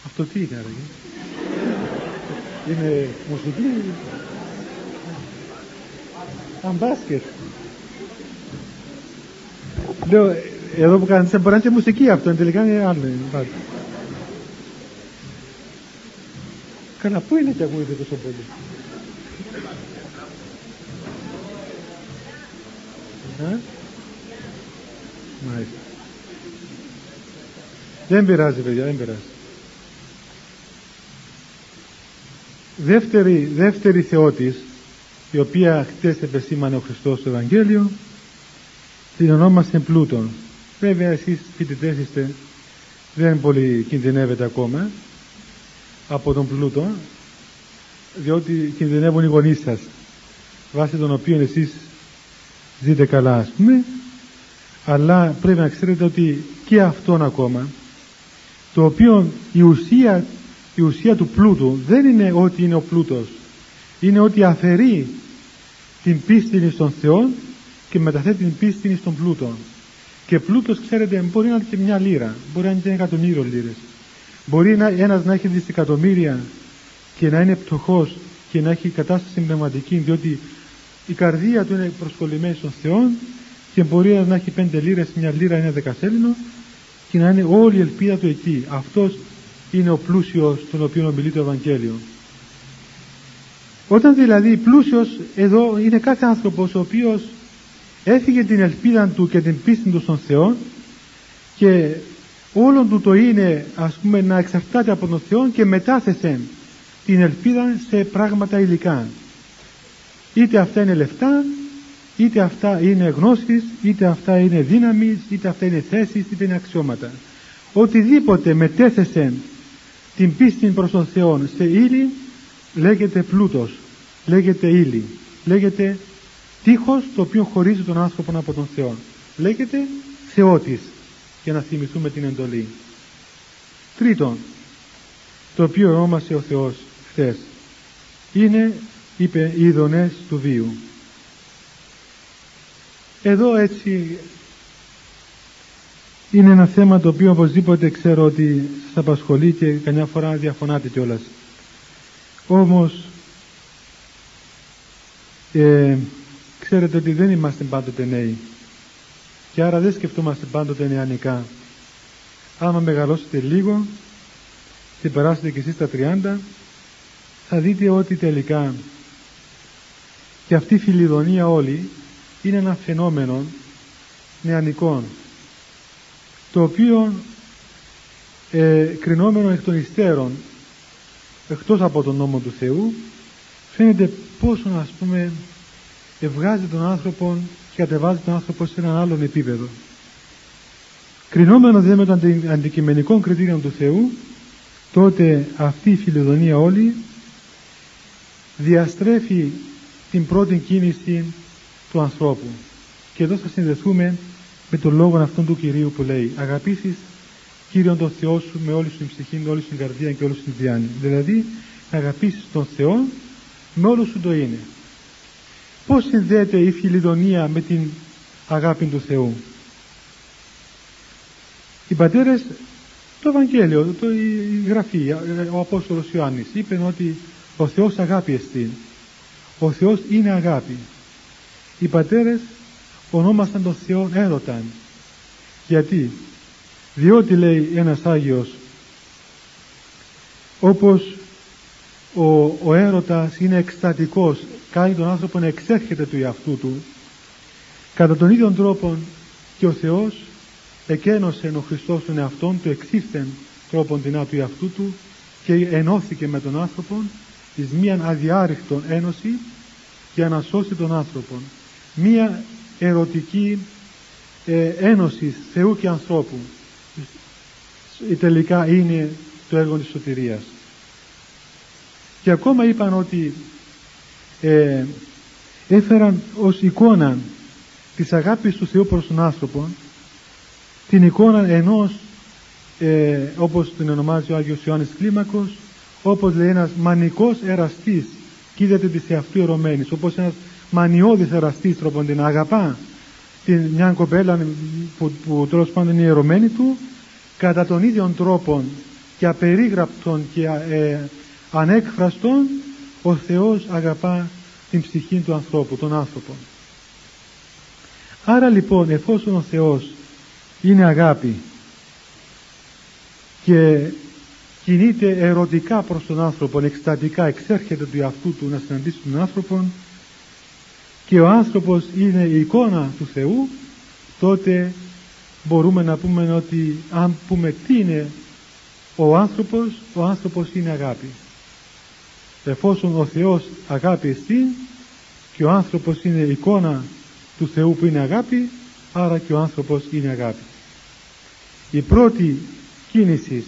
Αυτό τι είναι άραγε είναι μουσική αμπάσκετ λέω εδώ που κάνετε μπορεί να είναι και μουσική αυτό τελικά είναι άλλο Καλά, πού είναι και ακούγεται τόσο πολύ; Ε; Μάλιστα. Δεν πειράζει παιδιά, δεν πειράζει. Δεύτερη, δεύτερη θεότης, η οποία χτες επεσήμανε ο Χριστός στο Ευαγγέλιο, την ονόμασε πλούτον. Βέβαια εσείς φοιτητές είστε, δεν πολύ κινδυνεύετε ακόμα, από τον πλούτο διότι κινδυνεύουν οι γονείς σας βάσει των οποίων εσείς ζείτε καλά ας πούμε αλλά πρέπει να ξέρετε ότι και αυτόν ακόμα το οποίο η ουσία, η ουσία του πλούτου δεν είναι ότι είναι ο πλούτος. Είναι ότι αφαιρεί την πίστη στον Θεό και μεταθέτει την πίστη στον πλούτο και πλούτος ξέρετε μπορεί να είναι και μια λίρα. Μπορεί να είναι και ένα εκατομμύριο λίρες. Μπορεί να, ένας να έχει δισεκατομμύρια και να είναι πτωχός και να έχει κατάσταση πνευματική διότι η καρδία του είναι προσκολλημένη στον Θεό και μπορεί να έχει πέντε λίρες, μια λίρα, ένα δεκασέλινο και να είναι όλη η ελπίδα του εκεί. Αυτός είναι ο πλούσιος τον οποίο ομιλεί το Ευαγγέλιο. Όταν δηλαδή πλούσιος εδώ είναι κάθε άνθρωπος ο οποίος έφυγε την ελπίδα του και την πίστη του στον Θεό και όλον του το είναι ας πούμε να εξαρτάται από τον Θεό και μετάθεσε την ελπίδα σε πράγματα υλικά είτε αυτά είναι λεφτά είτε αυτά είναι γνώσεις είτε αυτά είναι δύναμης είτε αυτά είναι θέσεις είτε είναι αξιώματα οτιδήποτε μετέθεσε την πίστη προς τον Θεό σε ύλη λέγεται πλούτος λέγεται ύλη λέγεται τείχος το οποίο χωρίζει τον άνθρωπο από τον Θεό λέγεται θεότης για να θυμηθούμε την εντολή. Τρίτον, το οποίο ονόμασε ο Θεός χθες είναι, είπε, οι ειδονές του βίου. Εδώ έτσι είναι ένα θέμα το οποίο οπωσδήποτε ξέρω ότι σας απασχολεί και καμιά φορά διαφωνάτε κιόλας. Όμως ε, ξέρετε ότι δεν είμαστε πάντοτε νέοι και άρα δεν σκεφτόμαστε πάντοτε νεανικά. Άμα μεγαλώσετε λίγο και περάσετε και εσείς τα 30 θα δείτε ότι τελικά και αυτή η φιλιδονία όλη είναι ένα φαινόμενο νεανικών το οποίο ε, κρινόμενο εκ των υστέρων εκτός από τον νόμο του Θεού φαίνεται πόσο ας πούμε ευγάζει τον άνθρωπο και κατεβάζει τον άνθρωπο σε έναν άλλον επίπεδο. Κρινόμενο δε με το αντικειμενικό κριτήριο του Θεού, τότε αυτή η φιλοδονία όλη διαστρέφει την πρώτη κίνηση του ανθρώπου. Και εδώ θα συνδεθούμε με τον λόγο αυτόν του Κυρίου που λέει «Αγαπήσεις Κύριον τον Θεό σου με όλη σου την ψυχή, με όλη σου την καρδία και όλη σου την διάνοια». Δηλαδή να αγαπήσεις τον Θεό με όλο σου το είναι. Πώς συνδέεται η φιλιδονία με την αγάπη του Θεού; Οι πατέρες, το Ευαγγέλιο, το, η Γραφή, ο Απόστολος Ιωάννης είπε ότι ο Θεός αγάπη εστίν. Ο Θεός είναι αγάπη. Οι πατέρες ονόμασαν τον Θεό έρωταν. Γιατί, διότι λέει ένας Άγιος, όπως ο, ο έρωτας είναι εκστατικός κάνει τον άνθρωπο να εξέρχεται του εαυτού του κατά τον ίδιο τρόπο και ο Θεός εκένωσε ο Χριστός τον εαυτόν του εξήφθεν τρόπον την του εαυτού του και ενώθηκε με τον άνθρωπο εις μίαν αδιάρρηκτον ένωση για να σώσει τον άνθρωπο. Μία ερωτική ε, ένωση Θεού και ανθρώπου τελικά είναι το έργο της σωτηρίας. Και ακόμα είπαν ότι ε, έφεραν ως εικόνα της αγάπης του Θεού προς τον άνθρωπο την εικόνα ενός ε, όπως την ονομάζει ο Άγιος Ιωάννης Κλίμακος όπως λέει ένας μανικός εραστής κοίταται τη σε αυτού ερωμένης όπως ένας μανιώδης εραστής τρόπον την αγαπά την, μια κοπέλα που, που τέλος πάντων είναι η ερωμένη του κατά τον ίδιο τρόπο και απερίγραπτον και ε, ανέκφραστον ο Θεός αγαπά την ψυχή του ανθρώπου, τον άνθρωπο. Άρα λοιπόν εφόσον ο Θεός είναι αγάπη και κινείται ερωτικά προς τον άνθρωπο, εκστατικά εξέρχεται του εαυτού του να συναντήσει τον άνθρωπο και ο άνθρωπος είναι η εικόνα του Θεού, τότε μπορούμε να πούμε ότι αν πούμε τι είναι ο άνθρωπος, ο άνθρωπος είναι αγάπη. Εφόσον ο Θεός αγάπη εστί και ο άνθρωπος είναι εικόνα του Θεού που είναι αγάπη, άρα και ο άνθρωπος είναι αγάπη. Η πρώτη κίνηση,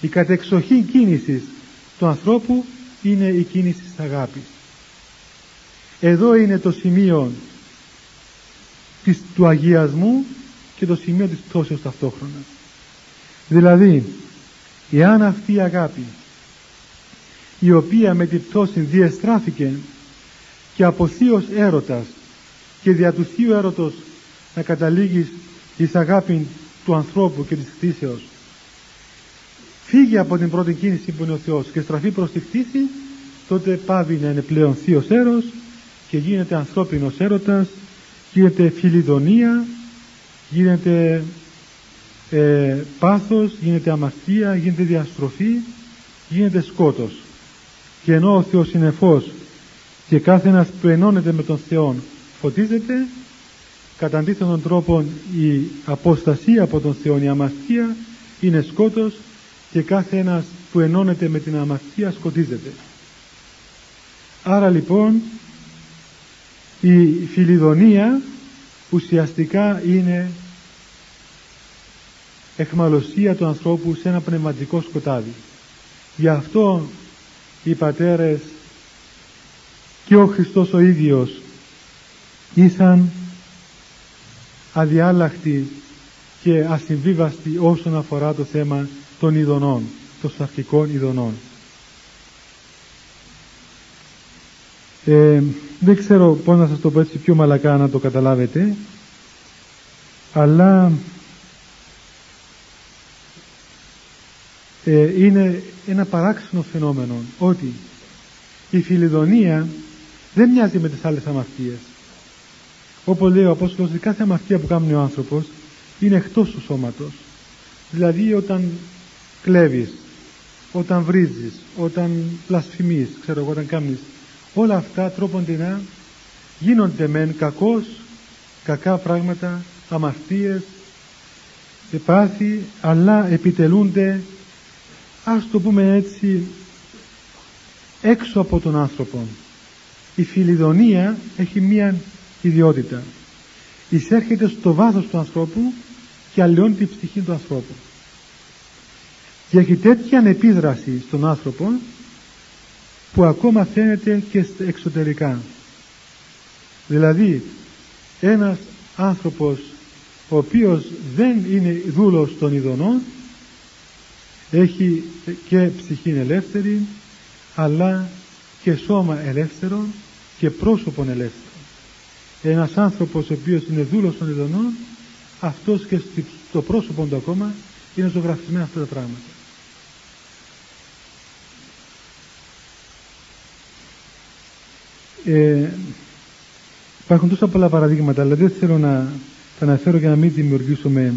η κατεξοχή κίνηση του ανθρώπου είναι η κίνηση της αγάπης. Εδώ είναι το σημείο της, του αγιασμού και το σημείο της πτώσεως ταυτόχρονα. Δηλαδή, εάν αυτή η αγάπη η οποία με την πτώση διεστράφηκε και από θείος έρωτας και δια του θείου έρωτος να καταλήγει εις αγάπη του ανθρώπου και της κτήσεως φύγει από την πρώτη κίνηση που είναι ο Θεός και στραφεί προς τη κτήση τότε πάβει να είναι πλέον θείος έρος και γίνεται ανθρώπινος έρωτας γίνεται φιλιδονία γίνεται ε, πάθος, γίνεται αμαρτία, γίνεται διαστροφή, γίνεται σκότος. Και ενώ ο Θεός είναι φως και κάθε ένας που ενώνεται με τον Θεό φωτίζεται, κατά αντίθετον τρόπο η αποστασία από τον Θεό, η αμαρτία είναι σκότος και κάθε ένας που ενώνεται με την αμαρτία σκοτίζεται. Άρα λοιπόν η φιλιδονία ουσιαστικά είναι εχμαλωσία του ανθρώπου σε ένα πνευματικό σκοτάδι. Γι' αυτό οι πατέρες και ο Χριστός ο ίδιος ήσαν αδιάλακτοι και ασυμβίβαστοι όσον αφορά το θέμα των ειδονών, των σαρκικών ειδονών. Ε, δεν ξέρω πώς να σας το πω έτσι πιο μαλακά να το καταλάβετε αλλά ε, είναι ένα παράξενο φαινόμενο ότι η φιλιδονία δεν μοιάζει με τις άλλες αμαρτίες. Όπως λέει ο Απόστολος η κάθε αμαρτία που κάνει ο άνθρωπος είναι εκτός του σώματος. Δηλαδή όταν κλέβεις όταν βρίζεις όταν πλασφημείς ξέρω εγώ όταν κάνεις όλα αυτά τρόποντινά γίνονται μεν κακός κακά πράγματα αμαρτίες πάθη αλλά επιτελούνται ας το πούμε έτσι έξω από τον άνθρωπο η φιλιδονία έχει μία ιδιότητα. Εισέρχεται στο βάθος του ανθρώπου και αλλοιώνει την ψυχή του ανθρώπου. Και έχει τέτοια επίδραση στον άνθρωπο που ακόμα φαίνεται και εξωτερικά. Δηλαδή ένας άνθρωπος ο οποίος δεν είναι δούλος των ειδονών έχει και ψυχή ελεύθερη αλλά και σώμα ελεύθερο και πρόσωπο ελεύθερο ένας άνθρωπος ο οποίος είναι δούλος των ειδονών αυτός και στο πρόσωπο του ακόμα είναι ζωγραφισμένα αυτά τα πράγματα ε, υπάρχουν τόσα πολλά παραδείγματα αλλά δεν θέλω να τα αναφέρω για να μην δημιουργήσουμε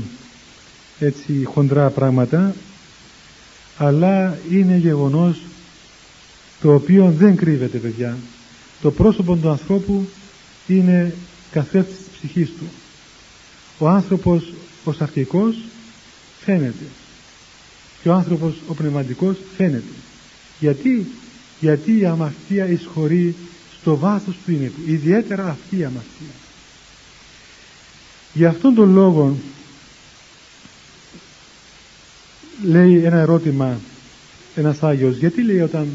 έτσι χοντρά πράγματα αλλά είναι γεγονός το οποίο δεν κρύβεται παιδιά. Το πρόσωπο του ανθρώπου είναι καθρέφτης της ψυχής του. Ο άνθρωπος ο σαρκικός φαίνεται και ο άνθρωπος ο πνευματικός φαίνεται. Γιατί; Γιατί η αμαρτία εισχωρεί στο βάθος του είναι του ιδιαίτερα αυτή η αμαρτία. Για αυτόν τον λόγο λέει ένα ερώτημα ένας Άγιος γιατί λέει όταν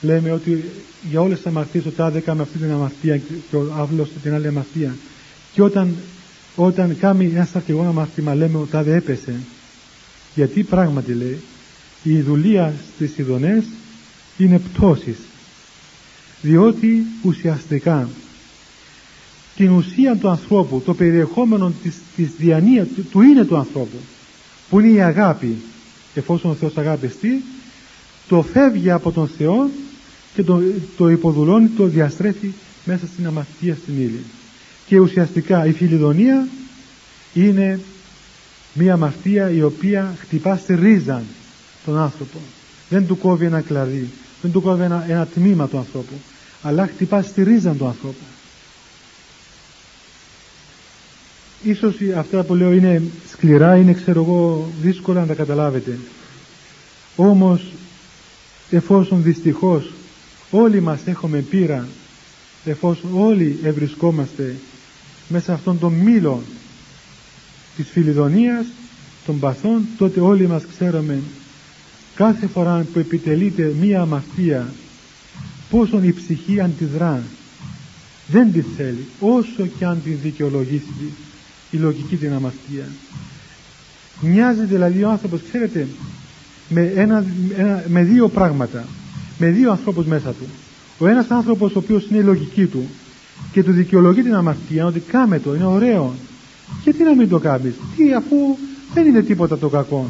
λέμε ότι για όλες τις αμαρτίες ο τάδε έκαμε αυτή την αμαρτία και ο άβλος την άλλη αμαρτία και όταν, όταν κάνει ένα στρατηγό αμαρτήμα λέμε ο τάδε έπεσε γιατί πράγματι λέει η δουλεία στις ειδονές είναι πτώσεις διότι ουσιαστικά την ουσία του ανθρώπου, το περιεχόμενο της, της διανοίας του, του είναι του ανθρώπου που είναι η αγάπη εφόσον ο Θεός αγάπηστη το φεύγει από τον Θεό και το, το υποδουλώνει, το διαστρέφει μέσα στην αμαρτία στην ύλη. Και ουσιαστικά η φιλιδονία είναι μία αμαρτία η οποία χτυπά στη ρίζα τον άνθρωπο. Δεν του κόβει ένα κλαδί, δεν του κόβει ένα, ένα τμήμα του ανθρώπου, αλλά χτυπά στη ρίζα του ανθρώπου. Ίσως αυτά που λέω είναι σκληρά, είναι ξέρω εγώ δύσκολα να τα καταλάβετε. Όμως εφόσον δυστυχώς όλοι μας έχουμε πείρα εφόσον όλοι ευρισκόμαστε μέσα αυτόν τον μήλο της φιλιδονίας των παθών τότε όλοι μας ξέρουμε κάθε φορά που επιτελείται μία αμαρτία πόσον η ψυχή αντιδρά. Δεν τη θέλει όσο και αν την δικαιολογήσει η λογική την αμαρτία μοιάζει δηλαδή ο άνθρωπος ξέρετε με, ένα, με δύο πράγματα με δύο ανθρώπους μέσα του. Ο ένας άνθρωπος ο οποίος είναι η λογική του και του δικαιολογεί την αμαρτία ότι κάμε το, είναι ωραίο. Γιατί να μην το κάνεις; Τι αφού δεν είναι τίποτα το κακό.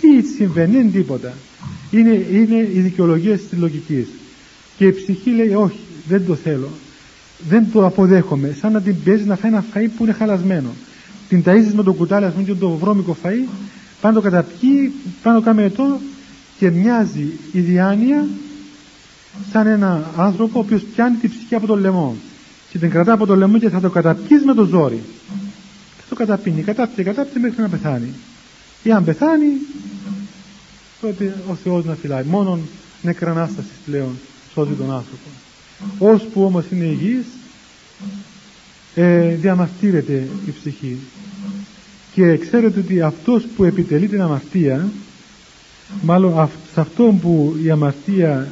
Τι συμβαίνει, δεν είναι τίποτα. Είναι, είναι οι δικαιολογίες της λογικής και η ψυχή λέει όχι δεν το θέλω. Δεν το αποδέχομαι. Σαν να την πιέζει να φάει ένα φαΐ που είναι χαλασμένο. Την ταΐζεις με το κουτάλι ας πούμε και το βρώμικο φαΐ πάνω καταπιεί, πάνω καμετό και μοιάζει η διάνοια σαν ένα άνθρωπο ο οποίος πιάνει την ψυχή από το λαιμό. Και την κρατά από το λαιμό και θα το καταπιείς με το ζόρι. Και το καταπίνει, κατάπτει, κατάπτει μέχρι να πεθάνει. Ή αν πεθάνει τότε ο Θεός να φυλάει. Μόνον νεκρανάστασης πλέον σώζει τον άνθρωπο. Ώσπου όμως είναι υγιής ε, διαμαρτύρεται η ψυχή. Και ξέρετε ότι αυτός που επιτελεί την αμαρτία μάλλον σε αυτόν που η αμαρτία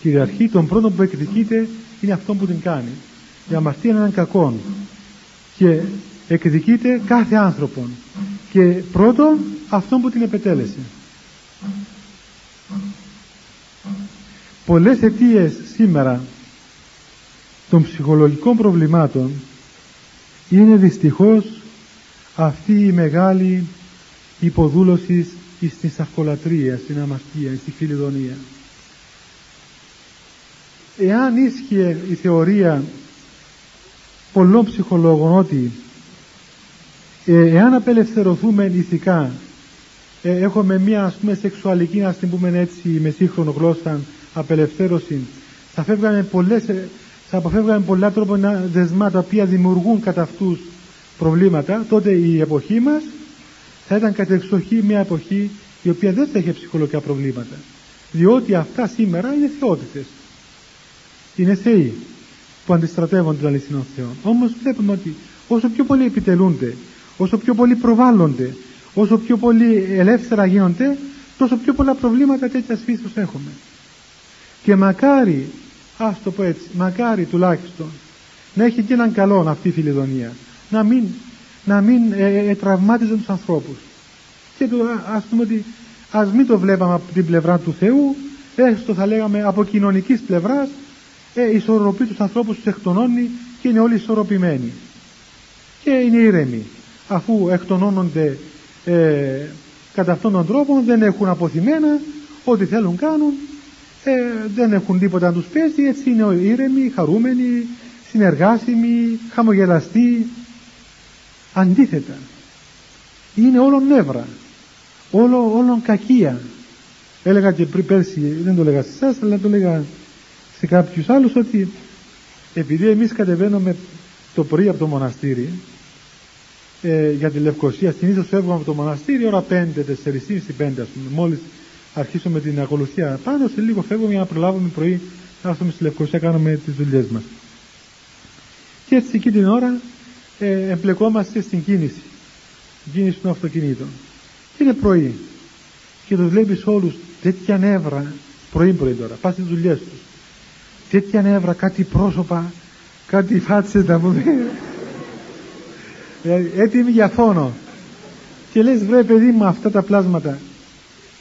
κυριαρχεί τον πρώτο που εκδικείται είναι αυτό που την κάνει. Η αμαρτία είναι έναν κακό και εκδικείται κάθε άνθρωπον. Και πρώτον αυτόν που την επετέλεσε πολλές αιτίες σήμερα των ψυχολογικών προβλημάτων είναι δυστυχώς αυτή η μεγάλη υποδούλωση στην σαρκολατρία, στην αμαρτία, στη φιλιδονία. Εάν ίσχυε η θεωρία πολλών ψυχολόγων ότι ε, εάν απελευθερωθούμε ηθικά ε, έχουμε μια ας πούμε σεξουαλική να την πούμε έτσι με σύγχρονο γλώσσα απελευθέρωση θα φεύγανε πολλές ε, θα αποφεύγαμε πολλά τρόπα δεσμά τα οποία δημιουργούν κατά αυτούς προβλήματα, τότε η εποχή μας θα ήταν κατεξοχή μια εποχή η οποία δεν θα είχε ψυχολογικά προβλήματα. Διότι αυτά σήμερα είναι θεότητες. Είναι θεοί που αντιστρατεύουν την αληθινό Θεό. Όμως βλέπουμε ότι όσο πιο πολύ επιτελούνται, όσο πιο πολύ προβάλλονται, όσο πιο πολύ ελεύθερα γίνονται, τόσο πιο πολλά προβλήματα τέτοιας φύσεως έχουμε. Και μακάρι, ας το πω έτσι, μακάρι τουλάχιστον να έχει και έναν καλό αυτή η φιλιδονία. Να μην, να μην ε, ε, ε τραυμάτιζε τους ανθρώπους. Και το, ας πούμε ότι ας μην το βλέπαμε από την πλευρά του Θεού έστω θα λέγαμε από κοινωνικής πλευράς ε, ισορροπεί τους ανθρώπους τους εκτονώνει και είναι όλοι ισορροπημένοι. Και είναι ήρεμοι. Αφού εκτονώνονται ε, κατά αυτόν τον τρόπο δεν έχουν αποθυμένα ό,τι θέλουν κάνουν ε, δεν έχουν τίποτα να τους πέσει έτσι είναι ήρεμοι, χαρούμενοι συνεργάσιμοι, χαμογελαστοί Αντίθετα, είναι όλο νεύρα, όλο, όλο κακία. Έλεγα και πριν πέρσι, δεν το έλεγα σε εσάς, αλλά το έλεγα σε κάποιους άλλους ότι επειδή εμείς κατεβαίνουμε το πρωί από το μοναστήρι ε, για τη Λευκοσία, συνήθως φεύγουμε από το μοναστήρι ώρα 5, 4.30, 5 ας πούμε, μόλις αρχίσουμε την ακολουθία πάνω, σε λίγο φεύγουμε για να προλάβουμε πρωί να έρθουμε στη Λευκοσία, κάνουμε τις δουλειές μας. Και έτσι εκεί την ώρα ε, εμπλεκόμαστε στην κίνηση. Στην κίνηση των αυτοκινήτων. Και είναι πρωί. Και τους βλέπεις όλους τέτοια νεύρα, πρωί πρωί τώρα, πας στις δουλειές τους. Τέτοια νεύρα, κάτι πρόσωπα, κάτι φάτσες να πούμε. Ε, έτοιμοι για φόνο. Και λες βρε παιδί μου αυτά τα πλάσματα.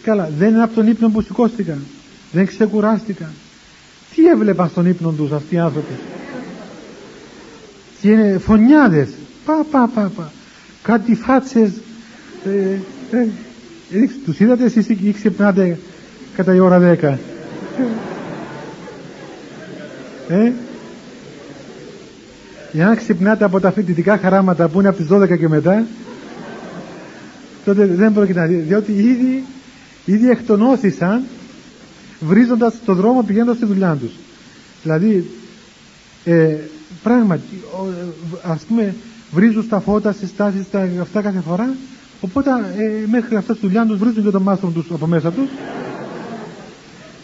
Καλά, δεν είναι από τον ύπνο που σηκώστηκαν. Δεν ξεκουράστηκαν. Τι έβλεπαν στον ύπνο τους αυτοί οι άνθρωποι; Και είναι φωνιάδες. Πα, πα, πα, πα. Κάτι φάτσες. Ε, ε, ε, τους είδατε εσείς ή ξυπνάτε κατά η ώρα δέκα. Ε, για να ξυπνάτε από τα φοιτητικά χαράματα που είναι από τις 12 και μετά τότε δεν πρόκειται να δει διότι ήδη, ήδη εκτονώθησαν βρίζοντας το δρόμο πηγαίνοντας στη δουλειά τους. Δηλαδή ε, πράγματι ας πούμε βρίζουν στα φώτα, στις τάσεις, στα, αυτά κάθε φορά. Οπότε ε, μέχρι αυτά στη δουλειά τους βρίζουν και το μάστρο τους από μέσα τους.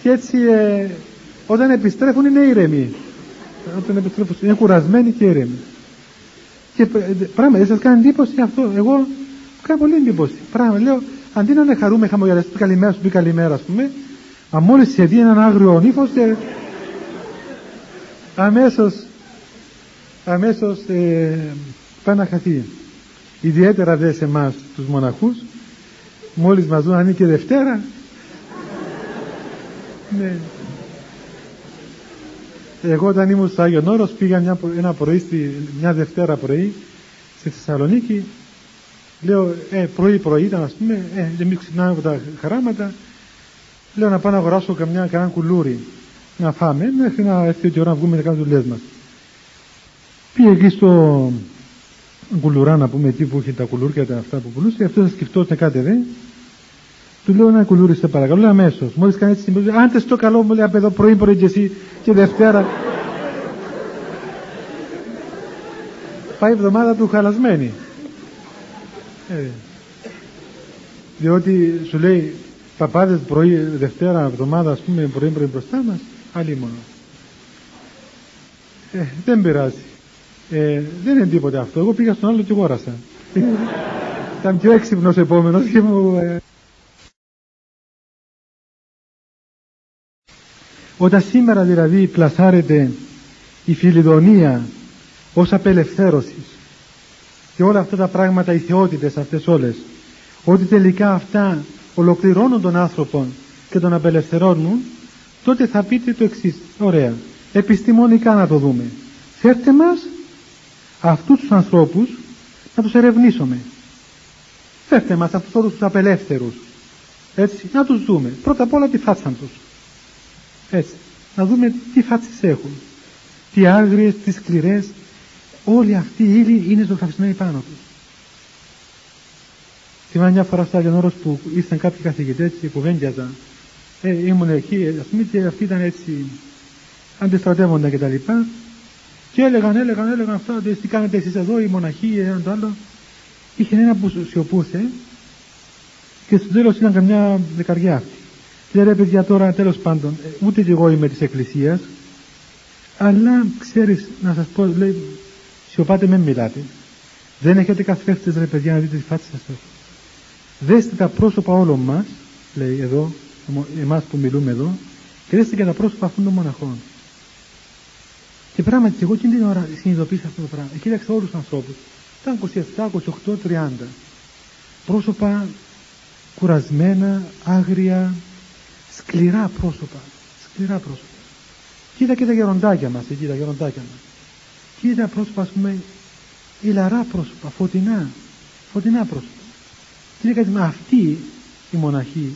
Και έτσι ε, όταν επιστρέφουν είναι ήρεμοι. Όταν επιστρέφουν είναι κουρασμένοι και ήρεμοι. Και πράγματι σας κάνει εντύπωση αυτό. Εγώ κάνει πολύ εντύπωση. Πράγματι λέω αντί να είναι χαρούμε χαμογελαστή καλημέρας σου πει καλημέρα ας πούμε μα μόλις σε δει έναν άγριο νύφος και αμέσως αμέσως ε, πάει να χαθεί ιδιαίτερα δε σε εμάς τους μοναχούς μόλις μας δουν αν είναι και Δευτέρα ναι. Εγώ όταν ήμουν στο Άγιον Όρος πήγα μια, ένα πρωί, στη, μια Δευτέρα πρωί στη Θεσσαλονίκη λέω ε, πρωί πρωί ήταν ας πούμε ε, δεν μην ξυπνάμε από τα χαράματα λέω να πάω να αγοράσω καμιά, κανένα κουλούρι να φάμε μέχρι να έρθει η ώρα να βγούμε να κάνουμε δουλειές μας πήγε εκεί στο κουλουρά να πούμε εκεί που είχε τα κουλούρια τα αυτά που πουλούσε και αυτός θα σκεφτόταν κάτι δεν του λέω ένα κουλούρι σε παρακαλώ, λέω αμέσως. Μόλις κάνει έτσι συμπλήρωση, άντε στο καλό μου λέει από εδώ πρωί πρωί και εσύ και Δευτέρα. Πάει η εβδομάδα του χαλασμένη. Ε, διότι σου λέει παπάδες πρωί, Δευτέρα, εβδομάδα ας πούμε πρωί πρωί μπροστά μας, άλλη μόνο. Ε, δεν πειράζει. Ε, δεν είναι τίποτα αυτό. Εγώ πήγα στον άλλο και γόρασα. Ήταν πιο έξυπνος επόμενος και μου... Ε, Όταν σήμερα δηλαδή πλασάρεται η φιλιδονία ως απελευθέρωσης και όλα αυτά τα πράγματα, οι θεότητες αυτές όλες, ότι τελικά αυτά ολοκληρώνουν τον άνθρωπο και τον απελευθερώνουν, τότε θα πείτε το εξής. Ωραία. Επιστημονικά να το δούμε. Φέρτε μας αυτούς τους ανθρώπους να τους ερευνήσουμε. Φέρτε μας αυτούς όλους τους απελεύθερους. Έτσι, να τους δούμε. Πρώτα απ' όλα τη φάτσα τους. Έτσι. Να δούμε τι φάτσες έχουν. Τι άγριες, τι σκληρές. Όλοι αυτοί οι ύλοι είναι ζωγραφισμένοι πάνω τους. Θυμάμαι μια φορά στο Άγιον που ήρθαν κάποιοι καθηγητές και κουβέντιαζαν. Ε, ήμουν εκεί, ας πούμε, και αυτοί ήταν έτσι, αντιστρατεύονταν και τα λοιπά. Και έλεγαν, έλεγαν, έλεγαν αυτά, τι κάνετε εσείς εδώ, οι μοναχοί, ένα το άλλο. Είχε ένα που σιωπούσε και στο τέλος ήταν καμιά δεκαριά αυτή. Λέει ρε παιδιά τώρα τέλος πάντων ε, ούτε και εγώ είμαι της εκκλησίας αλλά ξέρεις να σας πω λέει σιωπάτε με μιλάτε δεν έχετε καθρέφτες ρε παιδιά να δείτε τις φάτσες σας δέστε τα πρόσωπα όλων μας λέει εδώ εμάς που μιλούμε εδώ και δέστε και τα πρόσωπα αυτών των μοναχών και πράγματι εγώ εκείνη την ώρα συνειδητοποίησα αυτό το πράγμα και κοίταξα όλους τους ανθρώπους ήταν 27, 28, 30 πρόσωπα κουρασμένα, άγρια, σκληρά πρόσωπα. Σκληρά πρόσωπα. Κοίτα και τα γεροντάκια μας, εκεί τα γεροντάκια μας. Κοίτα πρόσωπα, ας πούμε, ηλαρά πρόσωπα, φωτεινά. Φωτεινά πρόσωπα. Και είναι κάτι με αυτή η μοναχή,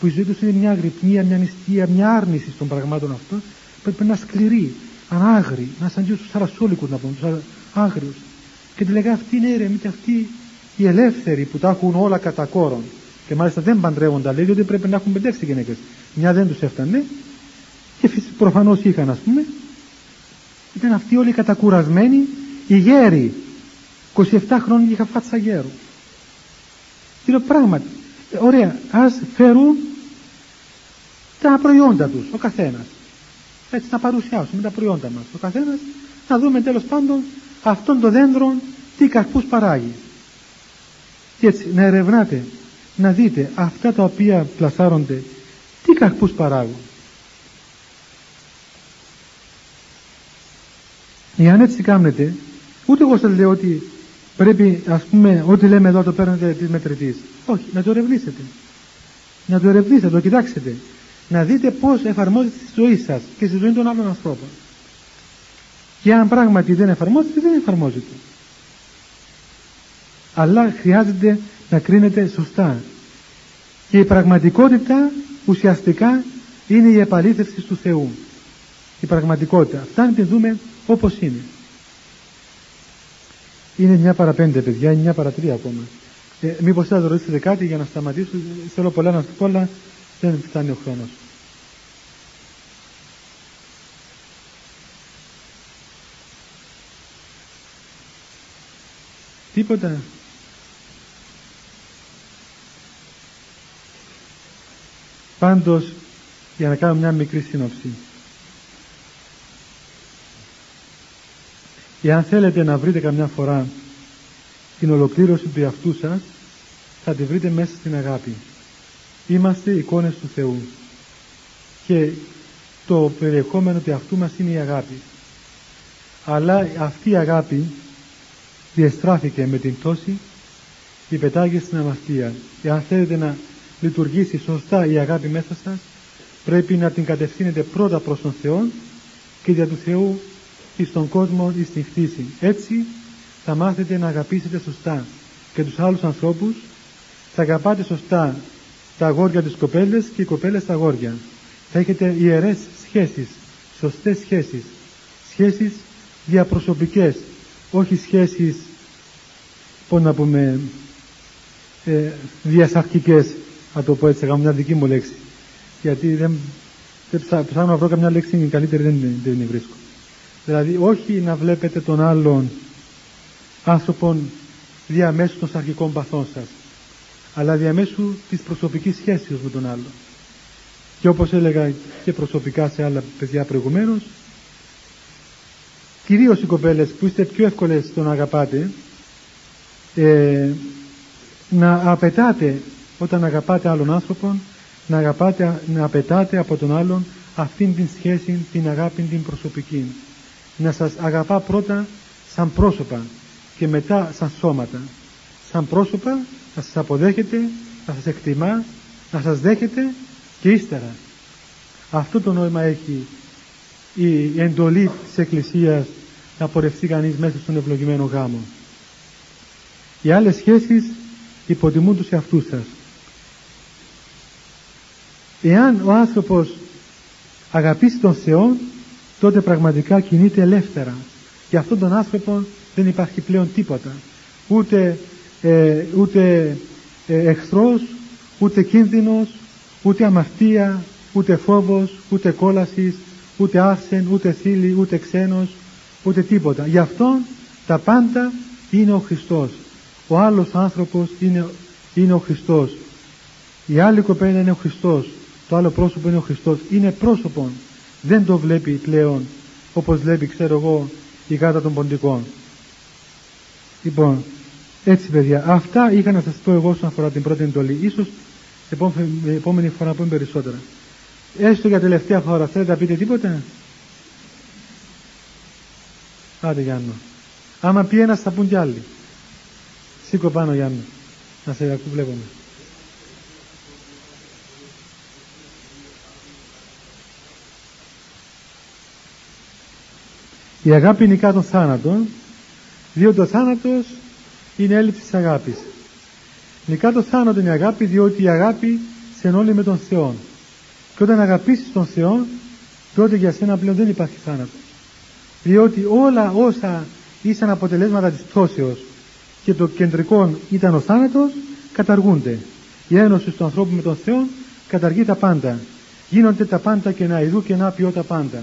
που η ζωή τους είναι μια αγρυπνία, μια νηστεία, μια άρνηση των πραγμάτων αυτών, πρέπει να είναι σκληρή, ανάγρη, να σαν τους αρασόλικους να πούμε, τους άγριους. Και τη λέγα αυτή είναι ήρεμη και αυτή οι ελεύθεροι που τα έχουν όλα κατά κόρον. Και μάλιστα δεν παντρεύονταν, λέει, διότι πρέπει να έχουν πεντέξι γυναίκες. Μια δεν τους έφτανε. Και προφανώς είχαν, ας πούμε. Ήταν αυτοί όλοι κατακουρασμένοι, οι γέροι. 27 χρόνια είχα φάτσα γέρου. Τι λέω πράγματι. Ωραία, ας φέρουν τα προϊόντα τους, ο καθένας. Έτσι να παρουσιάσουμε τα προϊόντα μας. Ο καθένας να δούμε τέλος πάντων αυτόν το δέντρο τι καρπούς παράγει. Και έτσι να ερευνάτε, να δείτε αυτά τα οποία πλασάρονται τι καρπούς παράγουν. Εάν έτσι κάνετε, ούτε εγώ σας λέω ότι πρέπει ας πούμε ό,τι λέμε εδώ το παίρνετε της μετρητής. Όχι, να το ερευνήσετε. Να το ερευνήσετε, να το κοιτάξετε. Να δείτε πώς εφαρμόζεται στη ζωή σας και στη ζωή των άλλων ανθρώπων. Και αν πράγματι δεν εφαρμόζεται, δεν εφαρμόζεται. Αλλά χρειάζεται να κρίνετε σωστά. Και η πραγματικότητα ουσιαστικά είναι η επαλήθευση του Θεού. Η πραγματικότητα. Αυτά να τη δούμε όπως είναι. Είναι μια παρα πέντε παιδιά, είναι μια παρα τρία ακόμα. Ε, μήπως θα ρωτήσετε κάτι για να σταματήσω. Θέλω πολλά να σου πω, αλλά δεν φτάνει ο χρόνος. Τίποτα. Πάντως, για να κάνω μια μικρή σύνοψη. Εάν θέλετε να βρείτε καμιά φορά την ολοκλήρωση του εαυτού σας, θα τη βρείτε μέσα στην αγάπη. Είμαστε εικόνες του Θεού. Και το περιεχόμενο του εαυτού μας είναι η αγάπη. Αλλά αυτή η αγάπη διεστράφηκε με την πτώση και πετάγει στην αμαρτία. Εάν θέλετε να λειτουργήσει σωστά η αγάπη μέσα σας, πρέπει να την κατευθύνετε πρώτα προς τον Θεό και για του Θεού εις τον κόσμο εις την χτίση. Έτσι θα μάθετε να αγαπήσετε σωστά και τους άλλους ανθρώπους, θα αγαπάτε σωστά τα αγόρια της κοπέλες και οι κοπέλες τα αγόρια. Θα έχετε ιερές σχέσεις, σωστές σχέσεις, σχέσεις διαπροσωπικές, όχι σχέσεις, πώς να πούμε, ε, διασαρκικές, να το πω έτσι, θα μια δική μου λέξη. Γιατί δεν, δεν ψάχνω να βρω καμιά λέξη καλύτερη, δεν, δεν την βρίσκω. Δηλαδή όχι να βλέπετε τον άλλον άνθρωπον διαμέσου των σαρκικών παθών σας, αλλά διαμέσου της προσωπικής σχέσης με τον άλλον. Και όπως έλεγα και προσωπικά σε άλλα παιδιά προηγουμένως, κυρίως οι κοπέλες που είστε πιο εύκολες στο να αγαπάτε, ε, να απαιτάτε όταν αγαπάτε άλλον άνθρωπον, να, αγαπάτε, να απαιτάτε από τον άλλον αυτήν την σχέση, την αγάπη, την προσωπική να σας αγαπά πρώτα σαν πρόσωπα και μετά σαν σώματα. Σαν πρόσωπα να σας αποδέχεται, να σας εκτιμά, να σας δέχεται και ύστερα. Αυτό το νόημα έχει η εντολή της Εκκλησίας να πορευτεί κανείς μέσα στον ευλογημένο γάμο. Οι άλλες σχέσεις υποτιμούν τους εαυτούς σας. Εάν ο άνθρωπος αγαπήσει τον Θεό τότε πραγματικά κινείται ελεύθερα. Για αυτόν τον άνθρωπο δεν υπάρχει πλέον τίποτα. Ούτε, ε, ούτε ε, εχθρός, ούτε κίνδυνος, ούτε αμαρτία, ούτε φόβος, ούτε κόλασης, ούτε άρσεν, ούτε θύλη, ούτε ξένος, ούτε τίποτα. Γι' αυτόν τα πάντα είναι ο Χριστός. Ο άλλος άνθρωπος είναι, είναι ο Χριστός. Η άλλη κοπέλα είναι ο Χριστός. Το άλλο πρόσωπο είναι ο Χριστός. Είναι πρόσωπον δεν το βλέπει πλέον όπως βλέπει ξέρω εγώ η γάτα των ποντικών. Λοιπόν έτσι παιδιά αυτά είχα να σας πω εγώ όσον αφορά την πρώτη εντολή. Ίσως επόμενη, επόμενη φορά πούμε περισσότερα. Έστω για τελευταία φορά θέλετε να πείτε τίποτα άντε Γιάννο. Άμα πει ένας θα πούν κι άλλοι. Σήκω πάνω Γιάννο. Να σε ακού βλέπουμε Η αγάπη νικά τον θάνατο, διότι ο θάνατος είναι έλλειψη της αγάπης. Νικά το θάνατο είναι η αγάπη, διότι η αγάπη σε ενώνει με τον Θεό. Και όταν αγαπήσεις τον Θεό, τότε για σένα πλέον δεν υπάρχει θάνατος. Διότι όλα όσα ήσαν αποτελέσματα της πτώσεως και το κεντρικό ήταν ο θάνατος, καταργούνται. Η ένωση του ανθρώπου με τον Θεό καταργεί τα πάντα. Γίνονται τα πάντα και να ειδού και να ποιό τα πάντα.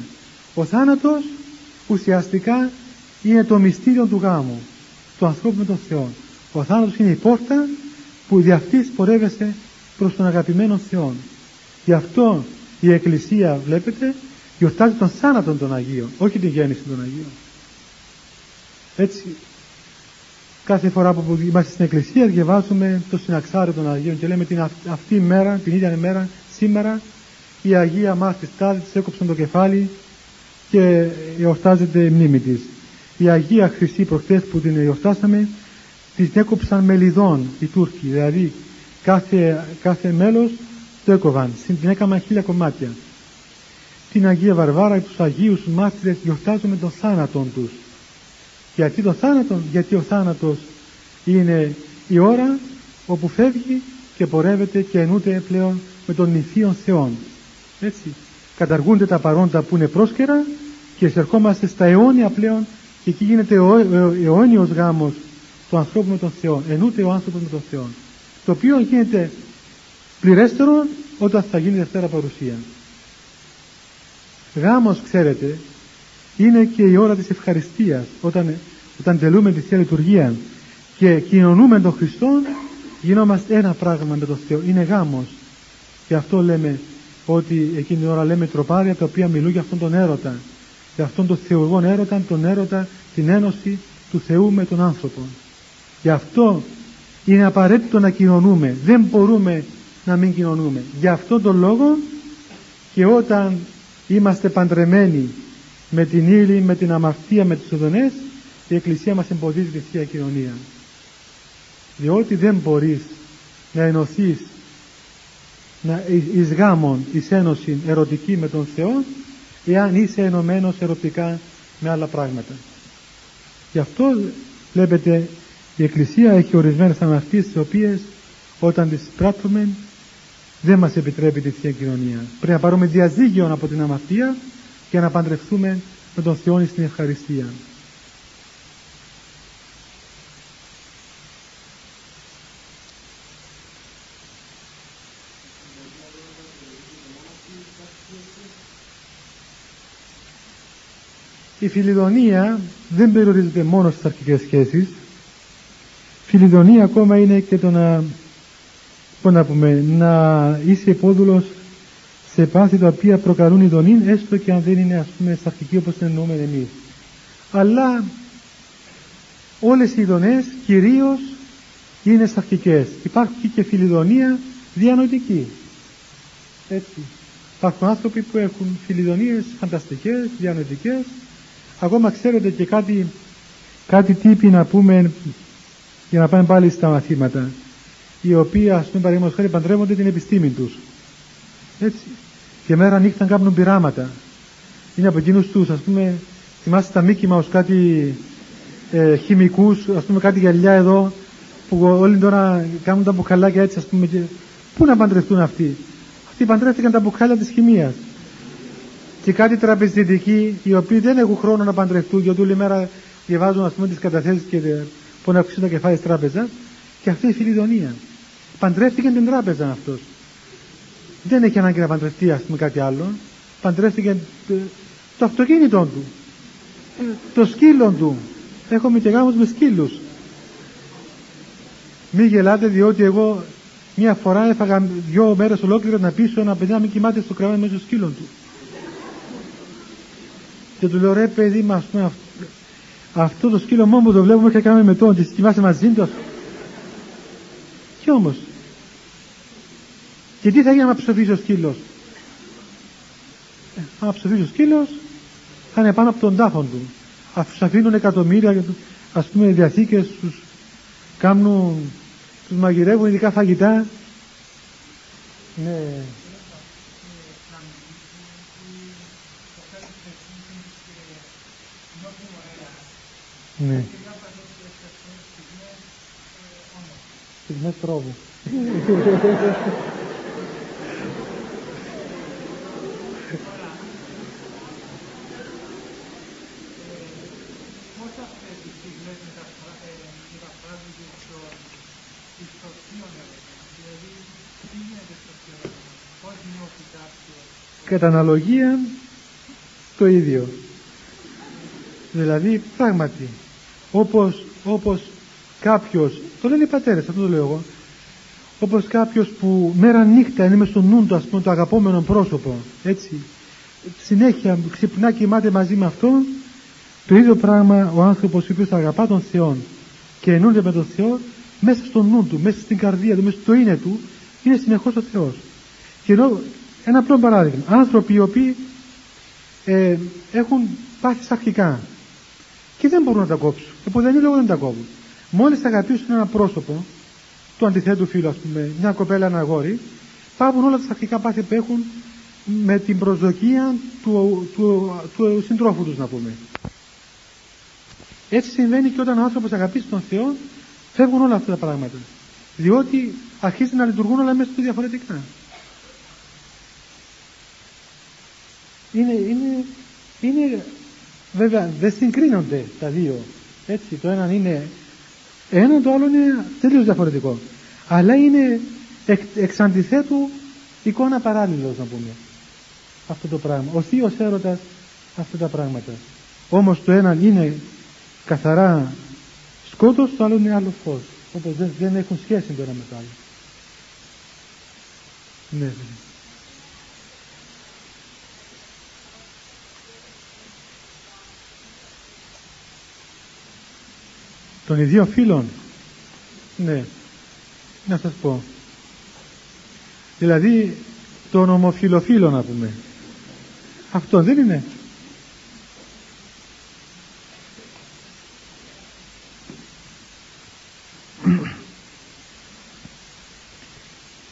Ο θάνατος ουσιαστικά είναι το μυστήριο του γάμου του ανθρώπου με τον Θεό. Ο θάνατος είναι η πόρτα που δι' αυτής πορεύεσαι προς τον αγαπημένο Θεό. Γι' αυτό η Εκκλησία βλέπετε γιορτάζει τον θάνατο των Αγίων, όχι τη γέννηση των Αγίων. Έτσι, κάθε φορά που είμαστε στην εκκλησία διαβάζουμε το συναξάριο των Αγίων και λέμε την αυτή η μέρα, την ίδια μέρα, σήμερα η Αγία Μάρτης Τάδη της έκοψαν το κεφάλι και εορτάζεται η μνήμη της. Η Αγία Χρυσή προχθές που την εορτάσαμε την έκοψαν μελιδών οι Τούρκοι, δηλαδή κάθε, κάθε μέλος το έκοβαν, την έκαναν χίλια κομμάτια. Την Αγία Βαρβάρα, τους Αγίους τους μάρτυρες γιορτάζουμε τον θάνατον τους. Γιατί το θάνατο, γιατί ο θάνατος είναι η ώρα όπου φεύγει και πορεύεται και ενούται πλέον με τον νηθίον Θεόν. Έτσι. Καταργούνται τα παρόντα που είναι πρόσκαιρα και εισερχόμαστε στα αιώνια πλέον και εκεί γίνεται ο αιώνιος γάμος του ανθρώπου με τον Θεό. Ενούται ο άνθρωπος με τον Θεό. Το οποίο γίνεται πληρέστερο όταν θα γίνει Δευτέρα Παρουσία. Γάμος, ξέρετε, είναι και η ώρα της ευχαριστίας όταν, όταν τελούμε τη Θεία Λειτουργία και κοινωνούμε τον Χριστό γινόμαστε ένα πράγμα με τον Θεό είναι γάμος και αυτό λέμε ότι εκείνη την ώρα λέμε τροπάρια τα οποία μιλούν για αυτόν τον έρωτα. Για αυτόν τον θεουργόν έρωτα τον έρωτα, την ένωση του Θεού με τον άνθρωπο. Γι' αυτό είναι απαραίτητο να κοινωνούμε. Δεν μπορούμε να μην κοινωνούμε. Γι' αυτόν τον λόγο και όταν είμαστε παντρεμένοι με την ύλη, με την αμαρτία, με τις οδονές η Εκκλησία μας εμποδίζει τη Θεία Κοινωνία. Διότι δεν μπορείς να ενωθείς να, εις γάμον, εις ένωση ερωτική με τον Θεό εάν είσαι ενωμένος ερωτικά με άλλα πράγματα. Γι' αυτό βλέπετε η Εκκλησία έχει ορισμένες αμαρτίες τις οποίες όταν τις πράττουμε δεν μας επιτρέπει τη Θεία Κοινωνία. Πρέπει να πάρουμε διαζύγιο από την αμαρτία και να παντρευτούμε με τον Θεό στην ευχαριστία η φιλιδονία δεν περιορίζεται μόνο στις αρχικές σχέσεις. Φιλιδονία ακόμα είναι και το να να πούμε να είσαι υπόδουλος σε πάθη τα οποία προκαλούν ειδονή έστω και αν δεν είναι ας πούμε στα αρχική όπως την εννοούμε εμείς. Αλλά όλες οι ειδονές κυρίως είναι σαρκικές υπάρχει και φιλιδονία διανοητική. Έτσι. Υπάρχουν άνθρωποι που έχουν φιλιδονίες φανταστικές, διανοητικές ακόμα ξέρετε και κάτι κάτι τύποι να πούμε για να πάμε πάλι στα μαθήματα οι οποίοι ας πούμε παραδείγματος χάρη παντρεύονται την επιστήμη τους. Έτσι. Και μέρα νύχτα κάνουν πειράματα. Είναι από εκείνους τους ας πούμε θυμάστε τα Μίκη ως κάτι ε, χημικούς ας πούμε κάτι γυαλιά εδώ που όλοι τώρα κάνουν τα μπουκαλάκια έτσι ας πούμε και... πού να παντρευτούν αυτοί. Αυτοί παντρεύτηκαν τα μπουκάλια της χημίας και κάτι τραπεζιτικοί οι οποίοι δεν έχουν χρόνο να παντρευτούν γιατί όλη μέρα διαβάζουν ας πούμε τις καταθέσεις και που να αυξήσουν τα κεφάλια της τράπεζας και αυτή η φιλιδονία. Παντρεύτηκε την τράπεζα αυτός. Δεν έχει ανάγκη να παντρευτεί ας πούμε κάτι άλλο. Παντρεύτηκε το αυτοκίνητό του. Το σκύλο του. Έχουμε και γάμους με σκύλους. Μη γελάτε διότι εγώ μια φορά έφαγα δυο μέρες ολόκληρα να πείσω ένα παιδί να μην κοιμάται στο κρεβάτι μέσα στο σκύλο του και του λέω ρε παιδί μας πούμε, αυτό το σκύλο μόνο που το βλέπουμε και κάνουμε με τον και κοιμάσαι μαζί του και όμως και τι θα γίνει άμα ψοφήσει ο σκύλος; Ε, άμα ψοφήσει ο σκύλος θα είναι πάνω από τον τάφο του. Αφού αφήνουν εκατομμύρια ας πούμε διαθήκες τους κάνουν τους μαγειρεύουν ειδικά φαγητά. Ναι. Ναι. Στιγμές τρόβου. κατά αναλογία το ίδιο δηλαδή πράγματι όπως, όπως κάποιος το λένε οι πατέρες αυτό το λέω εγώ όπως κάποιος που μέρα νύχτα είναι μες στο νου του ας πούμε το αγαπόμενο πρόσωπο έτσι συνέχεια ξυπνά και κοιμάται μαζί με αυτό Το ίδιο πράγμα ο άνθρωπος ο οποίος αγαπά τον Θεό και εννοείται με τον Θεό μέσα στο νου του, μέσα στην καρδία του, μέσα στο είναι του είναι συνεχώς ο Θεός. Και ενώ ένα απλό παράδειγμα, άνθρωποι οι οποίοι ε, έχουν πάθει σαρκικά και δεν μπορούν να τα κόψουν. Οπότε δεν λόγο δεν τα κόβουν. Μόλις αγαπήσουν ένα πρόσωπο, του αντιθέτου φίλου, ας πούμε, μια κοπέλα, ένα αγόρι, πάβουν όλα τα σαρκικά πάθη που έχουν με την προσδοκία του, του, του, συντρόφου τους να πούμε. Έτσι συμβαίνει και όταν ο άνθρωπος αγαπήσει τον Θεό φεύγουν όλα αυτά τα πράγματα. Διότι αρχίζει να λειτουργούν όλα μέσα του διαφορετικά. Είναι, είναι, είναι, βέβαια δεν συγκρίνονται τα δύο. Έτσι, το ένα είναι ένα, το άλλο είναι τελείως διαφορετικό. Αλλά είναι εκ, εξ αντιθέτου εικόνα παράλληλος να πούμε αυτό το πράγμα. Ο θείος έρωτας αυτά τα πράγματα. Όμως το ένα είναι καθαρά σκότος, το άλλο είναι άλλο φως. Όπως δεν, δεν έχουν σχέση το ένα με το άλλο. Ναι, Των ιδίων φίλων. Ναι. Να σας πω. Δηλαδή τον ομοφιλοφίλο να πούμε. Αυτό δεν είναι.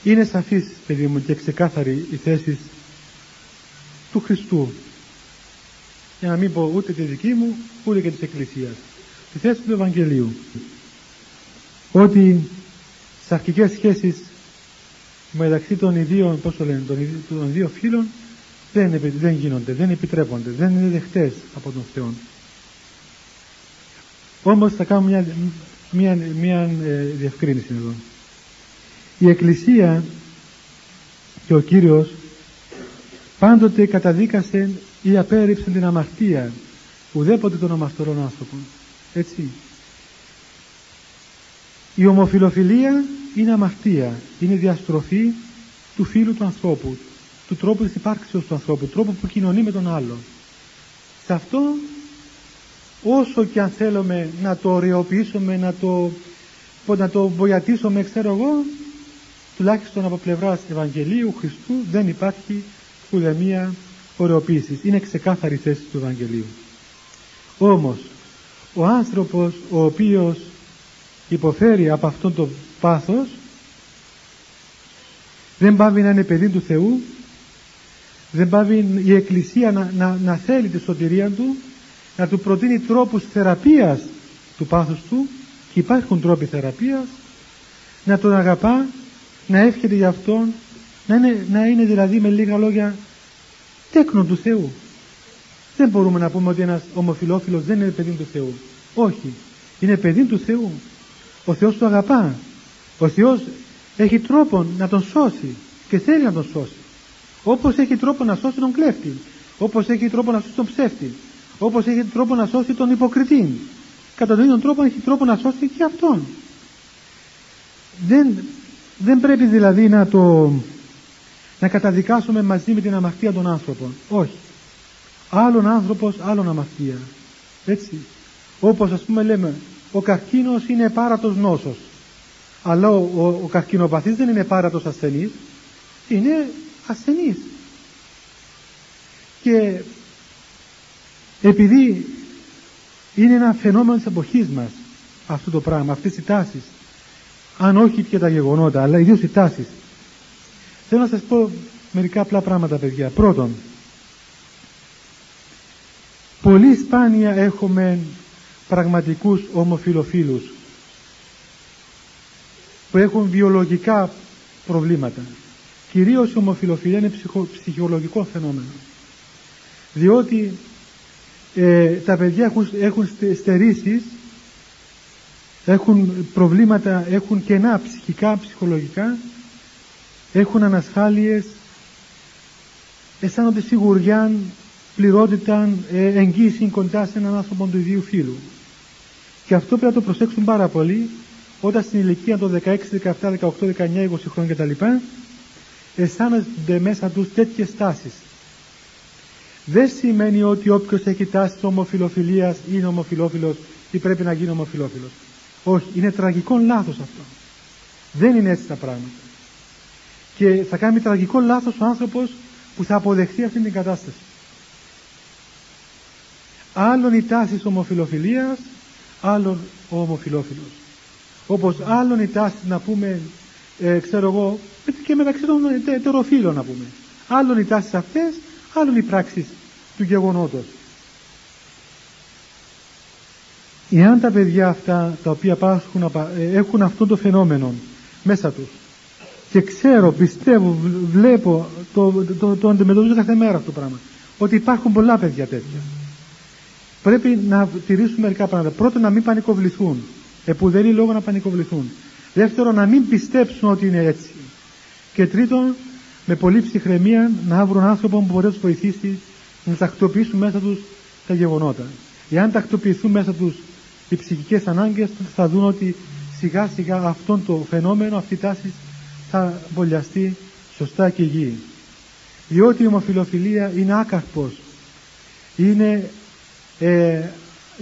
Είναι σαφής, παιδί μου, και ξεκάθαρη η θέση του Χριστού. Για να μην πω ούτε τη δική μου, ούτε και της Εκκλησίας. Τη θέση του Ευαγγελίου. Ότι σε αρχικές σχέσεις μεταξύ των ιδίων, πώς το λένε, των, των ιδίων φίλων δεν, δεν γίνονται, δεν επιτρέπονται, δεν είναι δεχτές από τον Θεό. Όμως θα κάνω μια, μια, μια ε, διευκρίνηση εδώ. Η Εκκλησία και ο Κύριος πάντοτε καταδίκασε ή απέρριψε την αμαρτία ουδέποτε των αμαρτωρών άνθρωπων. Έτσι. Η ομοφιλοφιλία είναι αμαρτία, είναι διαστροφή του φίλου του ανθρώπου, του τρόπου της υπάρξεως του ανθρώπου, του τρόπου που κοινωνεί με τον άλλο. Σε αυτό όσο και αν θέλουμε να το ωρεοποιήσουμε, να το, να το βοηθήσουμε, ξέρω εγώ, τουλάχιστον από πλευράς Ευαγγελίου Χριστού δεν υπάρχει ουδεμία ωρεοποίησης. Είναι ξεκάθαρη θέση του Ευαγγελίου. Όμως, ο άνθρωπος ο οποίος υποφέρει από αυτόν το πάθος δεν πάβει να είναι παιδί του Θεού δεν πάβει η Εκκλησία να, να, να θέλει τη σωτηρία του να του προτείνει τρόπους θεραπείας του πάθους του και υπάρχουν τρόποι θεραπείας να τον αγαπά να εύχεται για αυτόν να είναι, να είναι δηλαδή με λίγα λόγια τέκνο του Θεού δεν μπορούμε να πούμε ότι ένας ομοφιλόφιλος δεν είναι παιδί του Θεού. Όχι. Είναι παιδί του Θεού. Ο Θεός του αγαπά. Ο Θεός έχει τρόπο να τον σώσει και θέλει να τον σώσει. Όπως έχει τρόπο να σώσει τον κλέφτη όπως έχει τρόπο να σώσει τον ψεύτη όπως έχει τρόπο να σώσει τον υποκριτή. Κατά τον ίδιο τρόπο έχει τρόπο να σώσει και αυτόν. Δεν, δεν πρέπει δηλαδή να το να καταδικάσουμε μαζί με την αμαρτία των άνθρωπων. Όχι άλλον άνθρωπος άλλον αμαρτία. Έτσι. Όπως ας πούμε λέμε ο καρκίνος είναι πάρατος νόσος. Αλλά ο, ο, ο καρκινοπαθής δεν είναι πάρατος ασθενής είναι ασθενής. Και επειδή είναι ένα φαινόμενο της εποχής μας αυτό το πράγμα, αυτές οι τάσεις αν όχι και τα γεγονότα αλλά ιδίως οι τάσεις θέλω να σας πω μερικά απλά πράγματα παιδιά. Πρώτον πολύ σπάνια έχουμε πραγματικούς ομοφιλοφίλους που έχουν βιολογικά προβλήματα. Κυρίως η ομοφιλοφιλία είναι ψυχο, ψυχολογικό φαινόμενο. Διότι ε, τα παιδιά έχουν, έχουν στερήσεις, έχουν προβλήματα, έχουν κενά ψυχικά, ψυχολογικά, έχουν ανασφάλειες, αισθάνονται σιγουριά, πληρότητα, ε, εγγύηση κοντά σε έναν άνθρωπο του ιδίου φίλου. Και αυτό πρέπει να το προσέξουν πάρα πολύ όταν στην ηλικία των 16, 17, 18, 19, 20 χρόνια κτλ. αισθάνονται μέσα τους τέτοιες τάσεις. δεν σημαίνει ότι όποιος έχει τάση ομοφιλοφιλίας είναι ομοφιλόφιλος ή πρέπει να γίνει ομοφιλόφιλος. Όχι, είναι τραγικό λάθος αυτό. Δεν είναι έτσι τα πράγματα. Και θα κάνει τραγικό λάθος ο άνθρωπος που θα αποδεχθεί αυτή την κατάσταση. Άλλον η τάση ομοφιλοφιλίας, άλλον ο ομοφιλόφιλος. Όπως άλλον η τάση να πούμε, ε, ξέρω εγώ, και μεταξύ των ετεροφίλων να πούμε. Άλλον οι τάσεις αυτές, άλλον οι πράξεις του γεγονότος. Εάν τα παιδιά αυτά τα οποία πάσχουν, ε, έχουν αυτό το φαινόμενο μέσα τους και ξέρω, πιστεύω, βλέπω, το, το, το, το αντιμετωπίζω κάθε μέρα αυτό το πράγμα ότι υπάρχουν πολλά παιδιά τέτοια πρέπει να τηρήσουμε μερικά πράγματα. Πρώτον να μην πανικοβληθούν. Επού δεν είναι λόγο να πανικοβληθούν. Δεύτερον να μην πιστέψουν ότι είναι έτσι. Και τρίτον με πολλή ψυχραιμία να βρουν άνθρωπο που μπορεί να τους βοηθήσει να τακτοποιήσουν μέσα τους τα γεγονότα. Εάν τακτοποιηθούν μέσα τους οι ψυχικές ανάγκες θα δουν ότι σιγά σιγά αυτό το φαινόμενο, αυτή η τάση θα μπολιαστεί σωστά και γη. Διότι η ομοφιλοφιλία είναι άκαρπος, είναι, ε,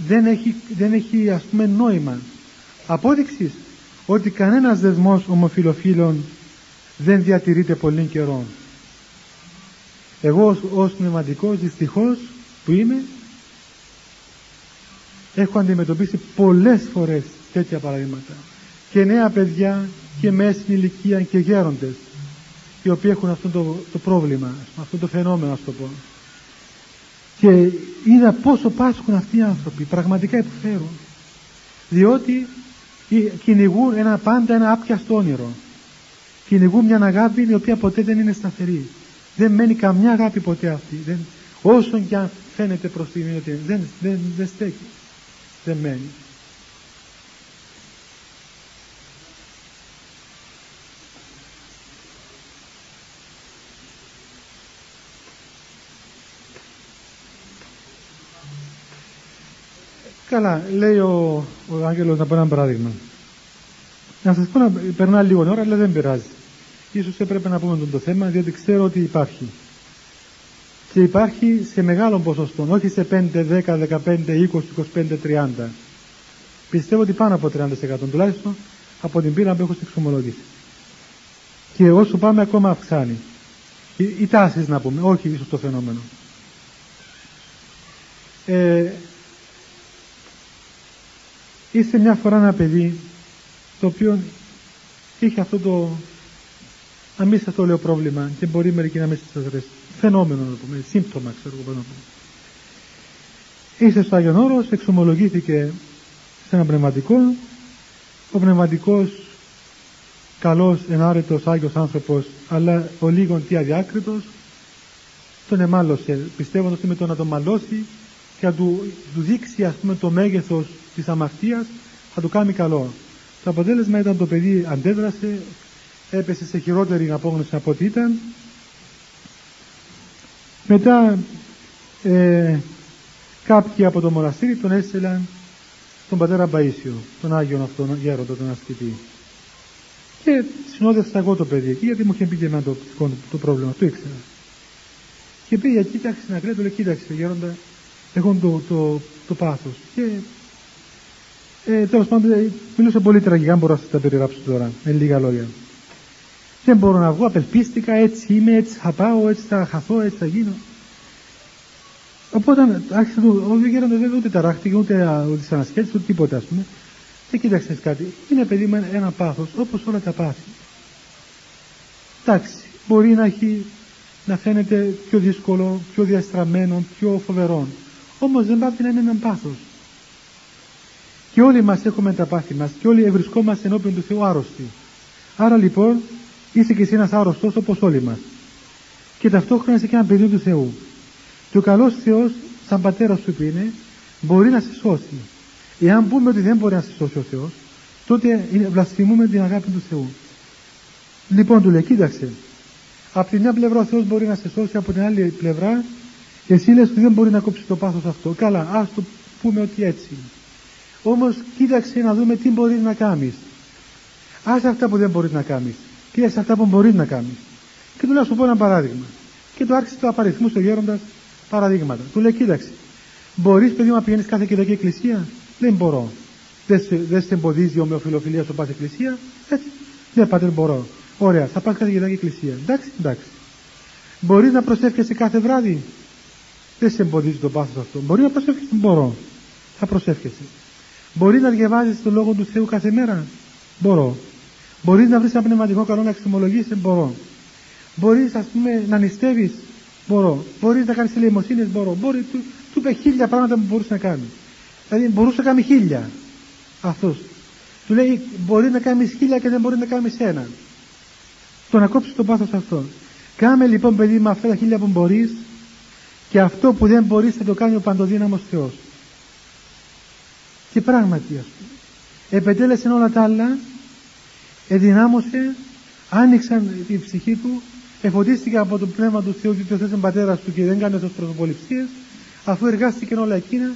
δεν, έχει, δεν έχει ας πούμε νόημα. Απόδειξης ότι κανένας δεσμός ομοφιλοφίλων δεν διατηρείται πολύ καιρό. Εγώ ως, ως πνευματικός δυστυχώς που είμαι έχω αντιμετωπίσει πολλές φορές τέτοια παραδείγματα και νέα παιδιά και μέση ηλικία και γέροντες οι οποίοι έχουν αυτό το, το πρόβλημα, αυτό το φαινόμενο, ας το πω. Και είδα πόσο πάσχουν αυτοί οι άνθρωποι, πραγματικά υποφέρουν. Διότι κυνηγούν ένα, πάντα ένα άπιαστο όνειρο. Κυνηγούν μια αγάπη η οποία ποτέ δεν είναι σταθερή. Δεν μένει καμιά αγάπη ποτέ αυτή. Δεν, όσον και αν φαίνεται προς τη ότι δεν, δεν, δεν στέκει. Δεν μένει. Καλά, λέει ο, ο Άγγελος να πω ένα παράδειγμα. Να σας πω να περνά λίγο ώρα, αλλά δεν πειράζει. Ίσως έπρεπε να πούμε το θέμα, διότι ξέρω ότι υπάρχει. Και υπάρχει σε μεγάλο ποσοστό, όχι σε 5, 10, 15, 20, 25, 30. Πιστεύω ότι πάνω από 30% τουλάχιστον από την πείρα που έχω εξομολογήσει. Και όσο πάμε ακόμα αυξάνει. Οι, οι τάσεις να πούμε, όχι ίσως το φαινόμενο. Ε, Είστε μια φορά ένα παιδί το οποίο είχε αυτό το να μην σας το λέω πρόβλημα και μπορεί μερικοί να μην σας αρέσει. Φαινόμενο να πούμε, σύμπτωμα ξέρω εγώ να πούμε. Είστε στο Άγιον Όρος εξομολογήθηκε σε ένα πνευματικό. Ο πνευματικός καλός ενάρετος Άγιος άνθρωπος αλλά ο λίγον τι αδιάκριτος τον εμάλωσε πιστεύοντας ότι με το να τον μαλώσει και να του, του δείξει ας πούμε το μέγεθος της αμαρτίας θα του κάνει καλό. Το αποτέλεσμα ήταν το παιδί αντέδρασε, έπεσε σε χειρότερη απόγνωση από ό,τι ήταν. Μετά ε, κάποιοι από το μοναστήρι τον έστειλαν τον πατέρα Μπαΐσιο, τον Άγιον αυτόν γέροντα, τον ασκητή. Και συνόδευσα εγώ το παιδί εκεί, γιατί μου είχε πει και εμένα το, το, πρόβλημα, το ήξερα. Και πήγε, κοίταξε να κλαίει, του λέει, κοίταξε γέροντα, έχουν το, το, το πάθος. Και ε, τέλος πάντων ε, μιλούσα πολύ τραγικά, μπορώ να σας τα περιγράψω τώρα, με λίγα λόγια. Δεν μπορώ να βγω, απελπίστηκα, έτσι είμαι, έτσι θα πάω, έτσι θα χαθώ, έτσι θα γίνω. Οπότε άρχισε το, ο γέροντας δεν ούτε ταράχτηκε, ούτε, ούτε σαν ασχέτησε, ούτε τίποτα ας πούμε. Και κοίταξε κάτι, είναι παιδί μου ένα πάθος, όπως όλα τα πάθη. Εντάξει, μπορεί να έχει να φαίνεται πιο δύσκολο, πιο διαστραμμένο, πιο φοβερό. Όμως δεν πάει να είναι ένα πάθος. Και όλοι μας έχουμε τα πάθη μας και όλοι βρισκόμαστε ενώπιον του Θεού άρρωστοι. Άρα λοιπόν είσαι και εσύ ένας άρρωστος όπως όλοι μας. Και ταυτόχρονα είσαι και ένα παιδί του Θεού. Και ο καλός Θεός, σαν πατέρας σου που είναι, μπορεί να σε σώσει. Εάν πούμε ότι δεν μπορεί να σε σώσει ο Θεός, τότε βλασφημούμε την αγάπη του Θεού. Λοιπόν, του λέει, κοίταξε. Από τη μια πλευρά ο Θεός μπορεί να σε σώσει, από την άλλη πλευρά εσύ λες ότι δεν μπορεί να κόψεις το πάθος αυτό. Καλά, ας το πούμε ότι έτσι. Όμως κοίταξε να δούμε τι μπορείς να κάνεις. Άσε αυτά που δεν μπορείς να κάνεις. Κοίταξε αυτά που μπορείς να κάνεις. Και του λέω σου πω ένα παράδειγμα. Και το άρχισε το απαριθμού στο γέροντας παραδείγματα. Του λέει, κοίταξε, μπορείς παιδί μου να πηγαίνεις κάθε Κυριακή εκκλησία; Δεν μπορώ. Δεν σε, δεν σε εμποδίζει η ομοιοφιλοφιλία σου πας εκκλησία; Έτσι. Ναι, πάτερ, μπορώ. Ωραία, θα πας κάθε Κυριακή εκκλησία. Εντάξει, εντάξει. Μπορείς να προσεύχεσαι κάθε βράδυ; Δεν σε εμποδίζει το πάθος αυτό. Μπορεί να προσεύχεσαι, μπορώ. Θα προσεύχεσαι. Μπορεί να διαβάζεις το λόγο του Θεού κάθε μέρα. Μπορώ. Μπορείς να βρεις ένα πνευματικό καλό να εξομολογήσει. Μπορώ. Μπορείς, ας πούμε, να νηστεύεις. Μπορώ. Μπορείς να κάνεις ελεημοσύνες. Μπορώ. Μπορεί, του, του είπε χίλια πράγματα που μπορούσε να κάνει. Δηλαδή μπορούσε να κάνει χίλια. Αυτός. Του λέει μπορεί να κάνεις χίλια και δεν μπορεί να κάνεις ένα. Το να κόψεις το πάθος αυτό. Κάμε λοιπόν παιδί με αυτά τα χίλια που μπορείς και αυτό που δεν μπορείς θα το κάνει ο παντοδύναμος Θεός. Και πράγματι α πούμε. Επετέλεσε όλα τα άλλα, ενδυνάμωσε, άνοιξαν τη ψυχή του, εφωτίστηκε από το πνεύμα του Θεού και ο Θεός πατέρας του και δεν κάνει τόσο προσωποληψίες, αφού εργάστηκε όλα εκείνα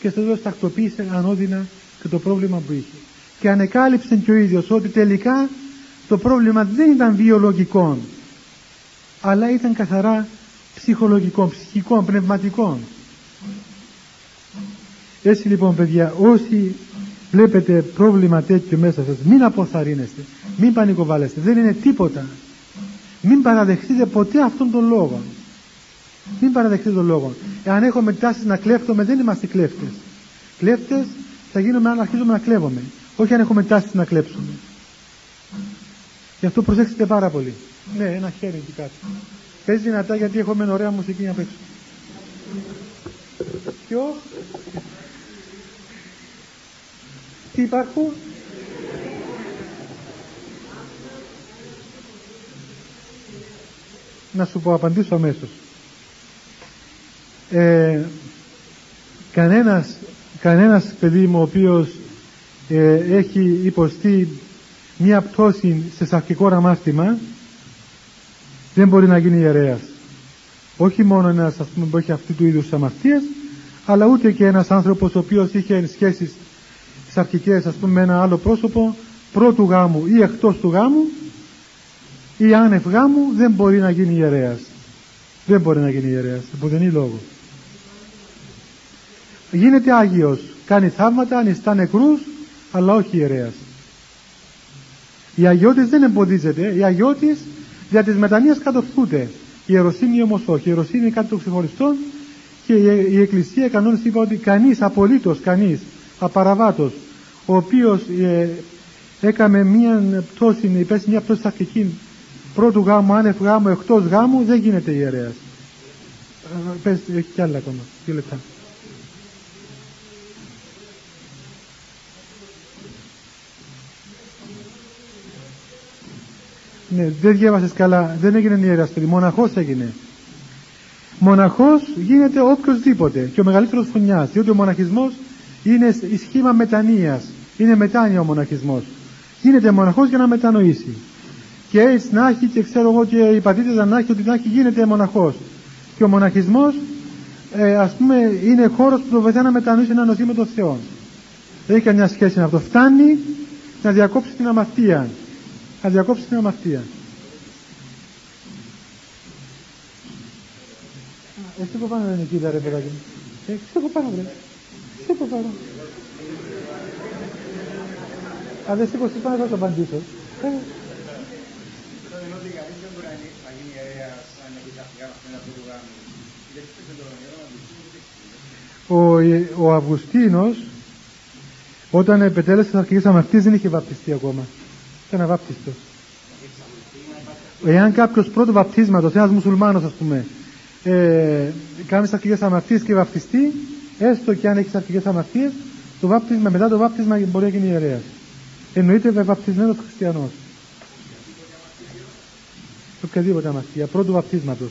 και στο τέλος τακτοποίησε ανώδυνα και το πρόβλημα που είχε. Και ανεκάλυψε και ο ίδιος ότι τελικά το πρόβλημα δεν ήταν βιολογικό, αλλά ήταν καθαρά ψυχολογικό, ψυχικό, πνευματικό. Έτσι λοιπόν παιδιά, όσοι βλέπετε πρόβλημα τέτοιο μέσα σας, μην αποθαρρύνεστε, μην πανικοβάλλεστε, δεν είναι τίποτα. Μην παραδεχτείτε ποτέ αυτόν τον λόγο. Μην παραδεχτείτε τον λόγο. Εάν έχουμε τάσει να κλέφτουμε, δεν είμαστε κλέφτες. Κλέφτες θα γίνουμε αν αρχίζουμε να κλέβουμε. Όχι αν έχουμε τάσει να κλέψουμε. Γι' αυτό προσέξτε πάρα πολύ. Ναι, ένα χέρι εκεί κάτω. Πες δυνατά γιατί έχουμε ωραία μουσική να παίξουμε. Ποιο; Τι υπάρχουν; Να σου πω απαντήσω αμέσως. Ε, κανένας, κανένας παιδί μου ο οποίος ε, έχει υποστεί μία πτώση σε σαρκικό ραμάστημα δεν μπορεί να γίνει ιερέας. Όχι μόνο ένας ας πούμε, που έχει αυτού του είδους αμαρτίες αλλά ούτε και ένας άνθρωπος ο οποίος είχε σχέσεις σαρκικές ας πούμε με ένα άλλο πρόσωπο πρώτου γάμου ή εκτός του γάμου ή άνευ γάμου δεν μπορεί να γίνει ιερέας. Δεν μπορεί να γίνει ιερέας, δεν είναι λόγο. Γίνεται Άγιος, κάνει θαύματα, ανιστά νεκρούς, αλλά όχι ιερέας. Η αγιώτης δεν εμποδίζεται, η αγιώτης για τις μετανοίες κατορθούνται. Η ιεροσύνη όμως όχι. Η ιεροσύνη είναι κάτι το ξεχωριστό και η Εκκλησία κανόνες είπε ότι κανείς, απολύτως κανείς, απαραβάτος, ο οποίος ε, έκαμε μία πτώση, υπέστη μία πτώση αρχική πρώτου γάμου, άνευ γάμου, εκτός γάμου, δεν γίνεται ιερέας. Ε, πες, έχει κι άλλα ακόμα, δύο λεπτά. Ναι, δεν διάβασες καλά, δεν έγινε ιεράς παιδί, μοναχός έγινε. Μοναχός γίνεται οποιοδήποτε και ο μεγαλύτερος φωνιάς, διότι ο μοναχισμός είναι σχήμα μετανοίας, είναι μετάνοια ο μοναχισμός. Γίνεται μοναχός για να μετανοήσει. Και έτσι να έχει και ξέρω εγώ και η πατήτητα να έχει ότι να έχει γίνεται μοναχός. Και ο μοναχισμός ε, ας πούμε είναι χώρος που το βοηθάει να μετανοήσει να νοθεί με τον Θεό. Δεν έχει καμιά σχέση με αυτό. Φτάνει να διακόψει την αμαρτία. Να διακόψει την αμαρτία. Εσύ που πάνω είναι εκεί ρε παιδάκι μου. Ε, ξέρω πάνω βρε. Ξέρω πάνω. Αν δεν σήκω πάνω θα το απαντήσω. Ε. Ο, ο Αυγουστίνος όταν επετέλεσε τις αρχικές αμαρτίες δεν είχε βαπτιστεί ακόμα. Ήταν αβάπτιστος. Εάν κάποιος πρώτο βαπτίσματος, ένας μουσουλμάνος ας πούμε, ε, κάνει τις αρχικές αμαρτίες και βαπτιστεί, έστω και αν έχεις αρχικές αμαρτίες, το βάπτισμα, μετά το βάπτισμα μπορεί να γίνει ιερέας. Εννοείται βαπτισμένος χριστιανός. Οποιαδήποτε αμαρτία, πρώτου βαπτίσματος.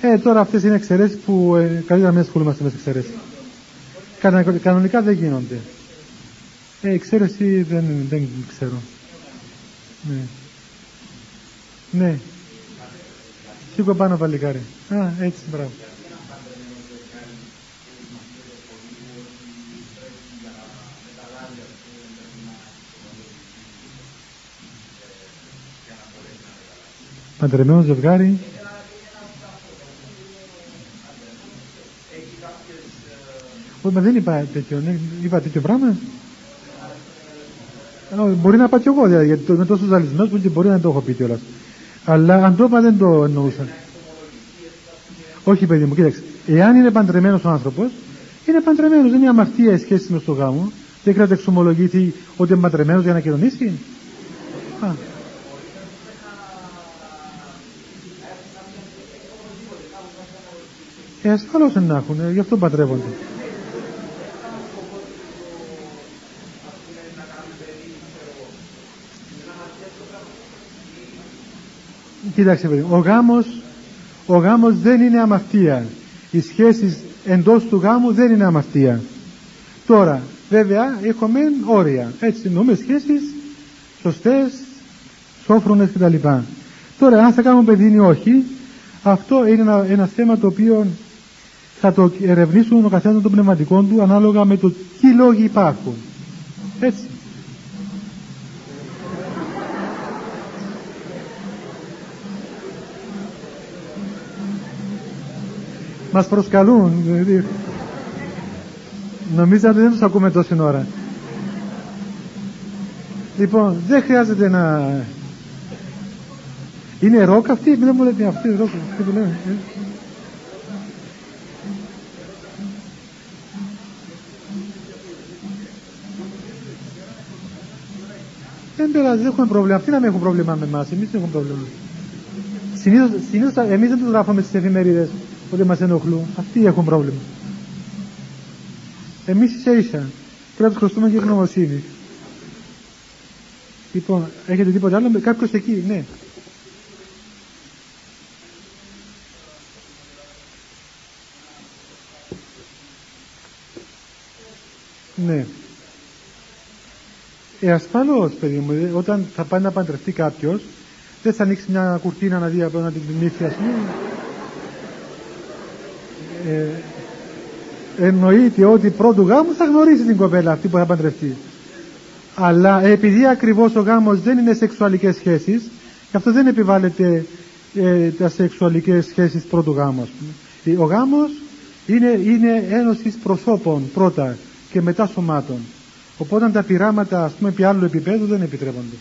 Ε, τώρα αυτές είναι εξαιρέσεις που ε, καλύτερα να μην ασχολούμαστε με τις εξαιρέσεις. Κανονικά δεν γίνονται. Ε, εξαίρεση δεν, δεν ξέρω. Ναι. Ναι. Σήκω πάνω παλικάρι. Α, έτσι, μπράβο. Παντρεμένο ζευγάρι. Όχι, δεν είπα τέτοιο, ναι, είπα τέτοιο πράγμα. Μπορεί να πάω κι εγώ, δηλαδή, γιατί είμαι τόσο ζαλισμένο που μπορεί να το έχω πει κιόλας. Αλλά αν το είπα δεν το εννοούσα. Όχι, παιδί μου, κοίταξε. Εάν είναι παντρεμένος ο άνθρωπος, είναι παντρεμένος, δεν είναι αμαρτία η σχέση με στο γάμο. Δεν χρειάζεται να εξομολογηθεί ότι είναι παντρεμένος για να κοινωνήσει. Α. Ε, ασφαλώς να έχουν, ε, γι' αυτό παντρεύονται. Κοίταξε παιδί, ο γάμος, ο γάμος δεν είναι αμαρτία. Οι σχέσεις εντός του γάμου δεν είναι αμαρτία. Τώρα, βέβαια, έχουμε όρια. Έτσι, νομές σχέσεις σωστές, σόφρονες κτλ. Τώρα, αν θα κάνουμε παιδί ή όχι, αυτό είναι ένα, ένα θέμα το οποίο θα το ερευνήσουν ο καθένας των πνευματικών του ανάλογα με το τι λόγοι υπάρχουν. Έτσι. Μας προσκαλούν. Δηλαδή. Νομίζατε δεν τους ακούμε τόση ώρα. Λοιπόν, δεν χρειάζεται να... Είναι ροκ αυτή, δεν μου λέτε αυτή, ροκ αυτή που λέμε. Ε. Δεν πειράζει, δεν έχουμε πρόβλημα. Αυτοί να μην έχουν πρόβλημα με εμάς, εμείς δεν έχουμε πρόβλημα. Συνήθως, συνήθως εμείς δεν τους γράφουμε στις εφημερίδες ότι μας ενοχλούν. Αυτοί έχουν πρόβλημα. Εμείς ίσα ίσα. Πρέπει να τους χρωστούμε και γνωμοσύνη. Λοιπόν, έχετε τίποτα άλλο, κάποιος εκεί, ναι. Ναι. Ε, ασφαλώς, παιδί μου, όταν θα πάει να παντρευτεί κάποιος, δεν θα ανοίξει μια κουρτίνα να δει από την νύφη, ας πούμε. Ε, εννοείται ότι πρώτου γάμου θα γνωρίσει την κοπέλα αυτή που θα παντρευτεί. Αλλά επειδή ακριβώς ο γάμος δεν είναι σεξουαλικές σχέσεις, γι' αυτό δεν επιβάλλεται ε, τα σεξουαλικές σχέσεις πρώτου γάμου. Ε, ο γάμος είναι, είναι ένωσης προσώπων πρώτα και μετά σωμάτων. Οπότε τα πειράματα ας πούμε επί άλλου επίπεδου δεν επιτρέπονται.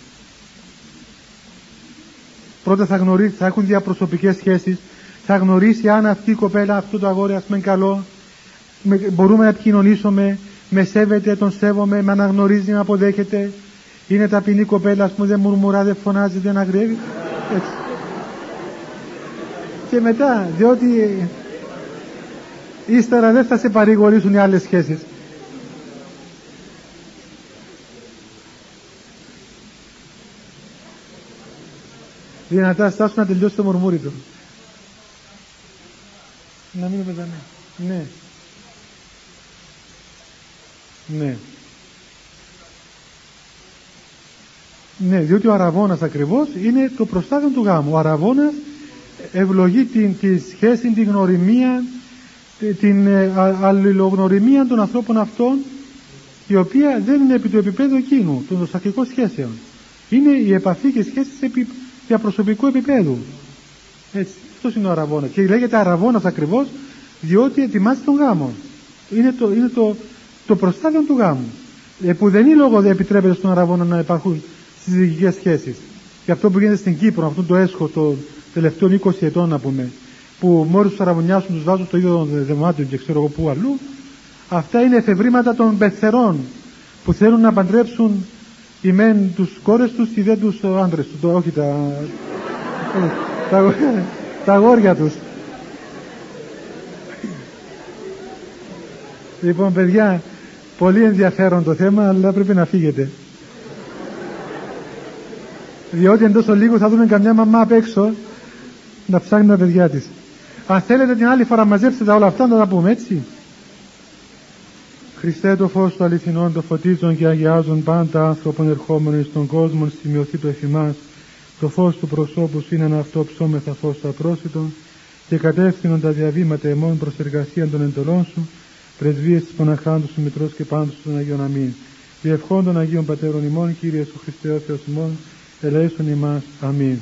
Πρώτα θα, γνωρίσει, θα έχουν διαπροσωπικές σχέσεις, θα γνωρίσει αν αυτή η κοπέλα, αυτό το αγόρι ας πούμε καλό, μπορούμε να επικοινωνήσουμε, με σέβεται, τον σέβομαι, με αναγνωρίζει, με αποδέχεται. Είναι ταπεινή κοπέλα, ας πούμε, δεν μουρμουρά, δεν φωνάζει, δεν αγριεύει. Έτσι. Και μετά, διότι ύστερα δεν θα σε παρηγορήσουν οι άλλες σχέσεις. Δυνατά στάσου να τελειώσει το μουρμούρι του. Να μην πετάνε. Ναι. Ναι. Ναι, διότι ο αραβώνας ακριβώς είναι το προστάδιο του γάμου. Ο αραβώνας ευλογεί την, τη σχέση, την γνωριμία, την ε, αλληλογνωριμία των ανθρώπων αυτών η οποία δεν είναι επί του επίπεδου εκείνου, των δοσακτικών σχέσεων. Είναι η επαφή και σχέσεις επί διαπροσωπικού επίπεδου. Έτσι, αυτό είναι ο αραβώνας. Και λέγεται αραβώνας ακριβώς διότι ετοιμάζει τον γάμο. Είναι το, είναι το, το προστάδιο του γάμου. Ε, που δεν είναι λόγο δεν επιτρέπεται στον Αραβόνα να υπάρχουν συζυγικές σχέσεις. Και αυτό που γίνεται στην Κύπρο, αυτό το έσχο των τελευταίων 20 ετών, να πούμε, που μόλις τους αραβωνιάσουν, τους βάζουν στο ίδιο των δεμάτων και ξέρω εγώ πού αλλού, αυτά είναι εφευρήματα των πεθερών που θέλουν να παντρέψουν οι μεν τους κόρες τους ή δεν τους άντρες τους. Όχι τα. Τα, τα αγόρια τους. Λοιπόν, παιδιά, Πολύ ενδιαφέρον το θέμα, αλλά πρέπει να φύγετε. Διότι εντός λίγο θα δούμε καμιά μαμά απ' έξω να ψάχνει τα παιδιά της. Αν θέλετε την άλλη φορά μαζέψτε τα όλα αυτά να τα πούμε έτσι. Χριστέ το φως του αληθινών, το φωτίζουν και αγιάζουν πάντα άνθρωπον ερχόμενων στον κόσμο, σημειωθεί το εφημάς. Το φως του προσώπου σου είναι ένα αυτό ψώμεθα φως του απρόσιτων και κατεύθυνον τα διαβήματα εμών προς εργασία των εντολών σου πρεσβείες της Παναχάντου σου Μητρός και πάντως των Αγίων Αμήν. Διευχών των Αγίων Πατέρων ημών, Κύριε Σου Χριστέ ο Θεός ημών, ελέησον ημάς. Αμήν.